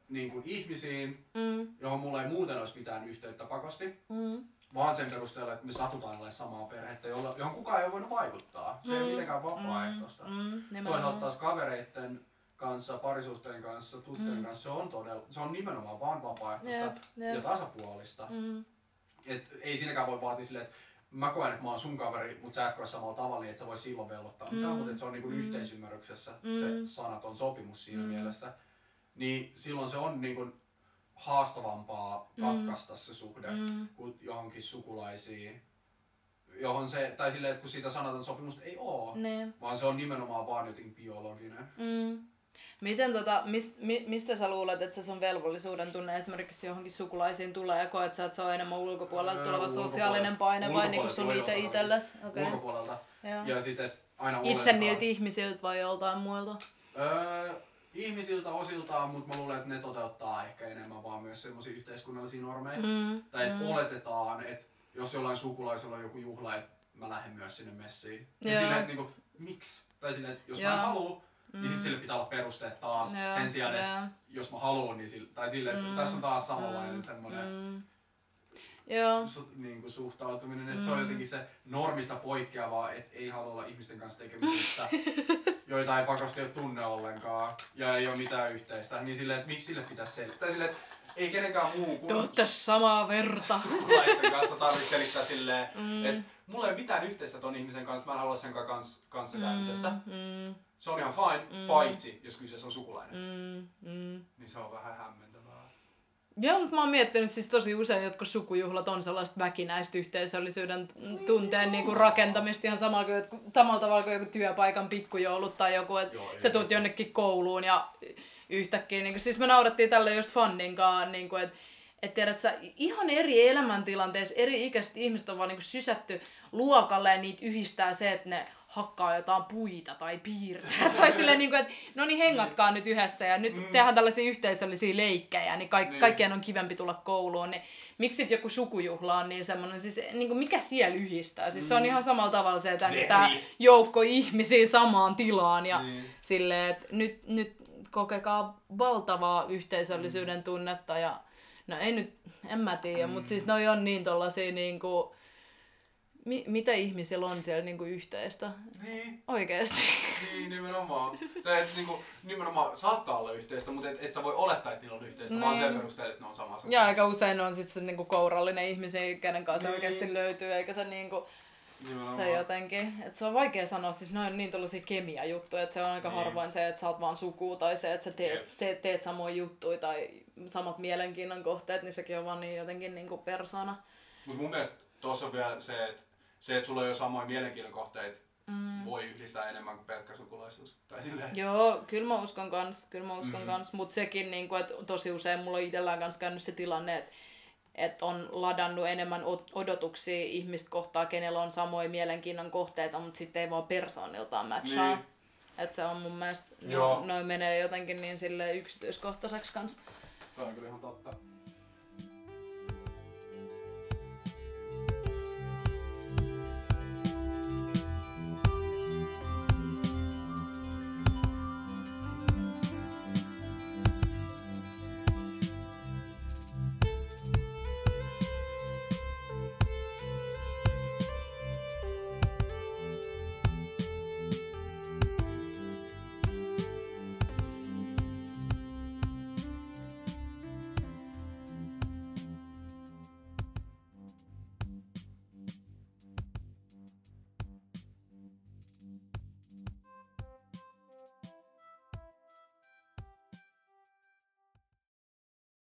niin kuin ihmisiin, Mm, johon mulla ei muuten olisi mitään yhteyttä pakosti, mm. vaan sen perusteella, että me satutaan olemaan samaa perhettä, jolla, johon kukaan ei ole voinut vaikuttaa. Se ei ole Mm, mitenkään vapaaehtoista. Mm, mm, Toisaalta taas kavereiden kanssa, parisuhteen kanssa, tuttujen Mm. kanssa, se on, todella, se on nimenomaan vaan vapaaehtoista Jep, ja jep. tasapuolista. Mm, Et ei siinäkään voi vaatia silleen, että mä koen, että mä oon sun kaveri, mutta sä et koe samalla tavalla, niin että sä voi silloin velvoittaa mitään, Mm. mutta että se on niin kuin Mm. yhteisymmärryksessä Mm. se sanaton sopimus siinä Mm. mielessä. Niin silloin se on niin kuin haastavampaa Mm. katkaista se suhde mm. kuin johonkin sukulaisiin, johon se, tai silleen, että kun siitä sanaton sopimusta ei oo, Niin. vaan se on nimenomaan vaan jotenkin biologinen. Mm. Miten tota, mist, mi, mistä sä luulet, että se sun velvollisuuden tunne esimerkiksi johonkin sukulaisiin tulee ja koet sä, että se on enemmän ulkopuolelta Öö, tuleva sosiaalinen paine vai niinku sun ulkopuolelta itse tulee itsellesi? Okay. Ulkopuolelta. Joo. Ja sitten aina Itse niiltä ihmisiltä vai joltain muilta? Öö, ihmisiltä osiltaan, mutta mä luulen, että ne toteuttaa ehkä enemmän vaan myös semmoisia yhteiskunnallisia normeja. Mm. Tai että mm. oletetaan, että jos jollain sukulaisella on joku juhla, että mä lähden myös sinne messiin. Ja silleen, että niinku, miksi? Tai silleen, että jos mä Joo. en halua, niin sit sille pitää olla perusteet taas. Joo, Sen sijaan, että jos mä haluan, niin sille, tai että Mm, tässä on taas samanlainen mm, semmoinen Mm. Joo. su, niin kuin suhtautuminen, että se on Mm. jotenkin se normista poikkeavaa, että ei halua olla ihmisten kanssa tekemisissä, joita ei pakosti ole tunne ollenkaan ja ei ole mitään yhteistä, niin silleen, että miksi sille pitäisi selittää, silleen, että ei kenenkään muu kuin Tuotte samaa verta. sukulaisten kanssa tarvitse selittää silleen, Mm. että mulla ei ole mitään yhteistä ton ihmisen kanssa, mä en halua sen kanssa kanssakäymisessä. Mm, mm, Se on ihan fine, Mm. paitsi jos kyseessä on sukulainen. mm, mm. Niin se on vähän hämmentävää. Joo, mutta mä oon miettinyt siis tosi usein, jotkut sukujuhlat on sellaista väkinäistä yhteisöllisyyden tunteen niinku rakentamista ihan samalla, kuin, jotkut- samalla tavalla kuin joku työpaikan pikkujoulut tai joku, että sä tuut jonnekin kouluun ja yhtäkkiä, niinku, siis me naurattiin tälle just Fanninkaan, niinku, että et tiedät sä, ihan eri elämäntilanteissa eri ikäiset ihmiset on vaan niinku sysätty luokalle ja niitä yhdistää se, että ne hakkaa jotain puita tai piirtää. tai silleen, niinku, että no niin hengatkaa nyt yhdessä ja nyt Mm. tehdään tällaisia yhteisöllisiä leikkejä, niin, kaik- Niin. kaikkien on kivempi tulla kouluun. Niin miksi sit joku sukujuhla on niin semmoinen, siis niinku, mikä siellä yhdistää? Siis se on Mm. ihan samalla tavalla se, että Veri. tämä joukko ihmisiä samaan tilaan ja Niin. silleen, että nyt, nyt kokekaa valtavaa yhteisöllisyyden tunnetta ja no ei nyt, en mä tiedä, mm. mutta siis noi on niin tollasia niinku, mi, mitä ihmisillä on siellä niinku yhteistä? Niin. Oikeesti. Niin, nimenomaan. Tai et, niinku, nimenomaan saattaa olla yhteistä, mutta et, et sä voi olettaa, että niillä on yhteistä, vaan Niin. sen perusteella, että ne on sama Ja aika usein on sitten se niinku kourallinen ihmisiä, kenen kanssa Niin. oikeasti löytyy, eikä se niinku, Nimenomaan. se jotenkin, että se on vaikea sanoa, siis noin on niin tollasia kemia-juttuja, että se on aika Niin. harvoin se, että sä oot vaan suku tai se, että sä teet, Jep. se, teet samoja juttuja tai samat mielenkiinnon kohteet, niin sekin on vaan niin jotenkin niinku persona. Mut mun mielestä tuossa on vielä se, että se, että sulla on jo samoja mielenkiinnon kohteita, Mm. voi yhdistää enemmän kuin pelkkä sukulaisuus. Tai silleen. Joo, kyllä mä uskon kans, kyllä mä uskon Mm. kans, mutta sekin, niinku, että tosi usein mulla on itsellään kanssa käynyt se tilanne, että et on ladannut enemmän od- odotuksia ihmistä kohtaa, kenellä on samoja mielenkiinnon kohteita, mutta sitten ei vaan persooniltaan matchaa. Niin. Niin. Että se on mun mielestä, Joo. no, noin menee jotenkin niin sille yksityiskohtaiseksi kanssa. Tämä on kyllä ihan totta.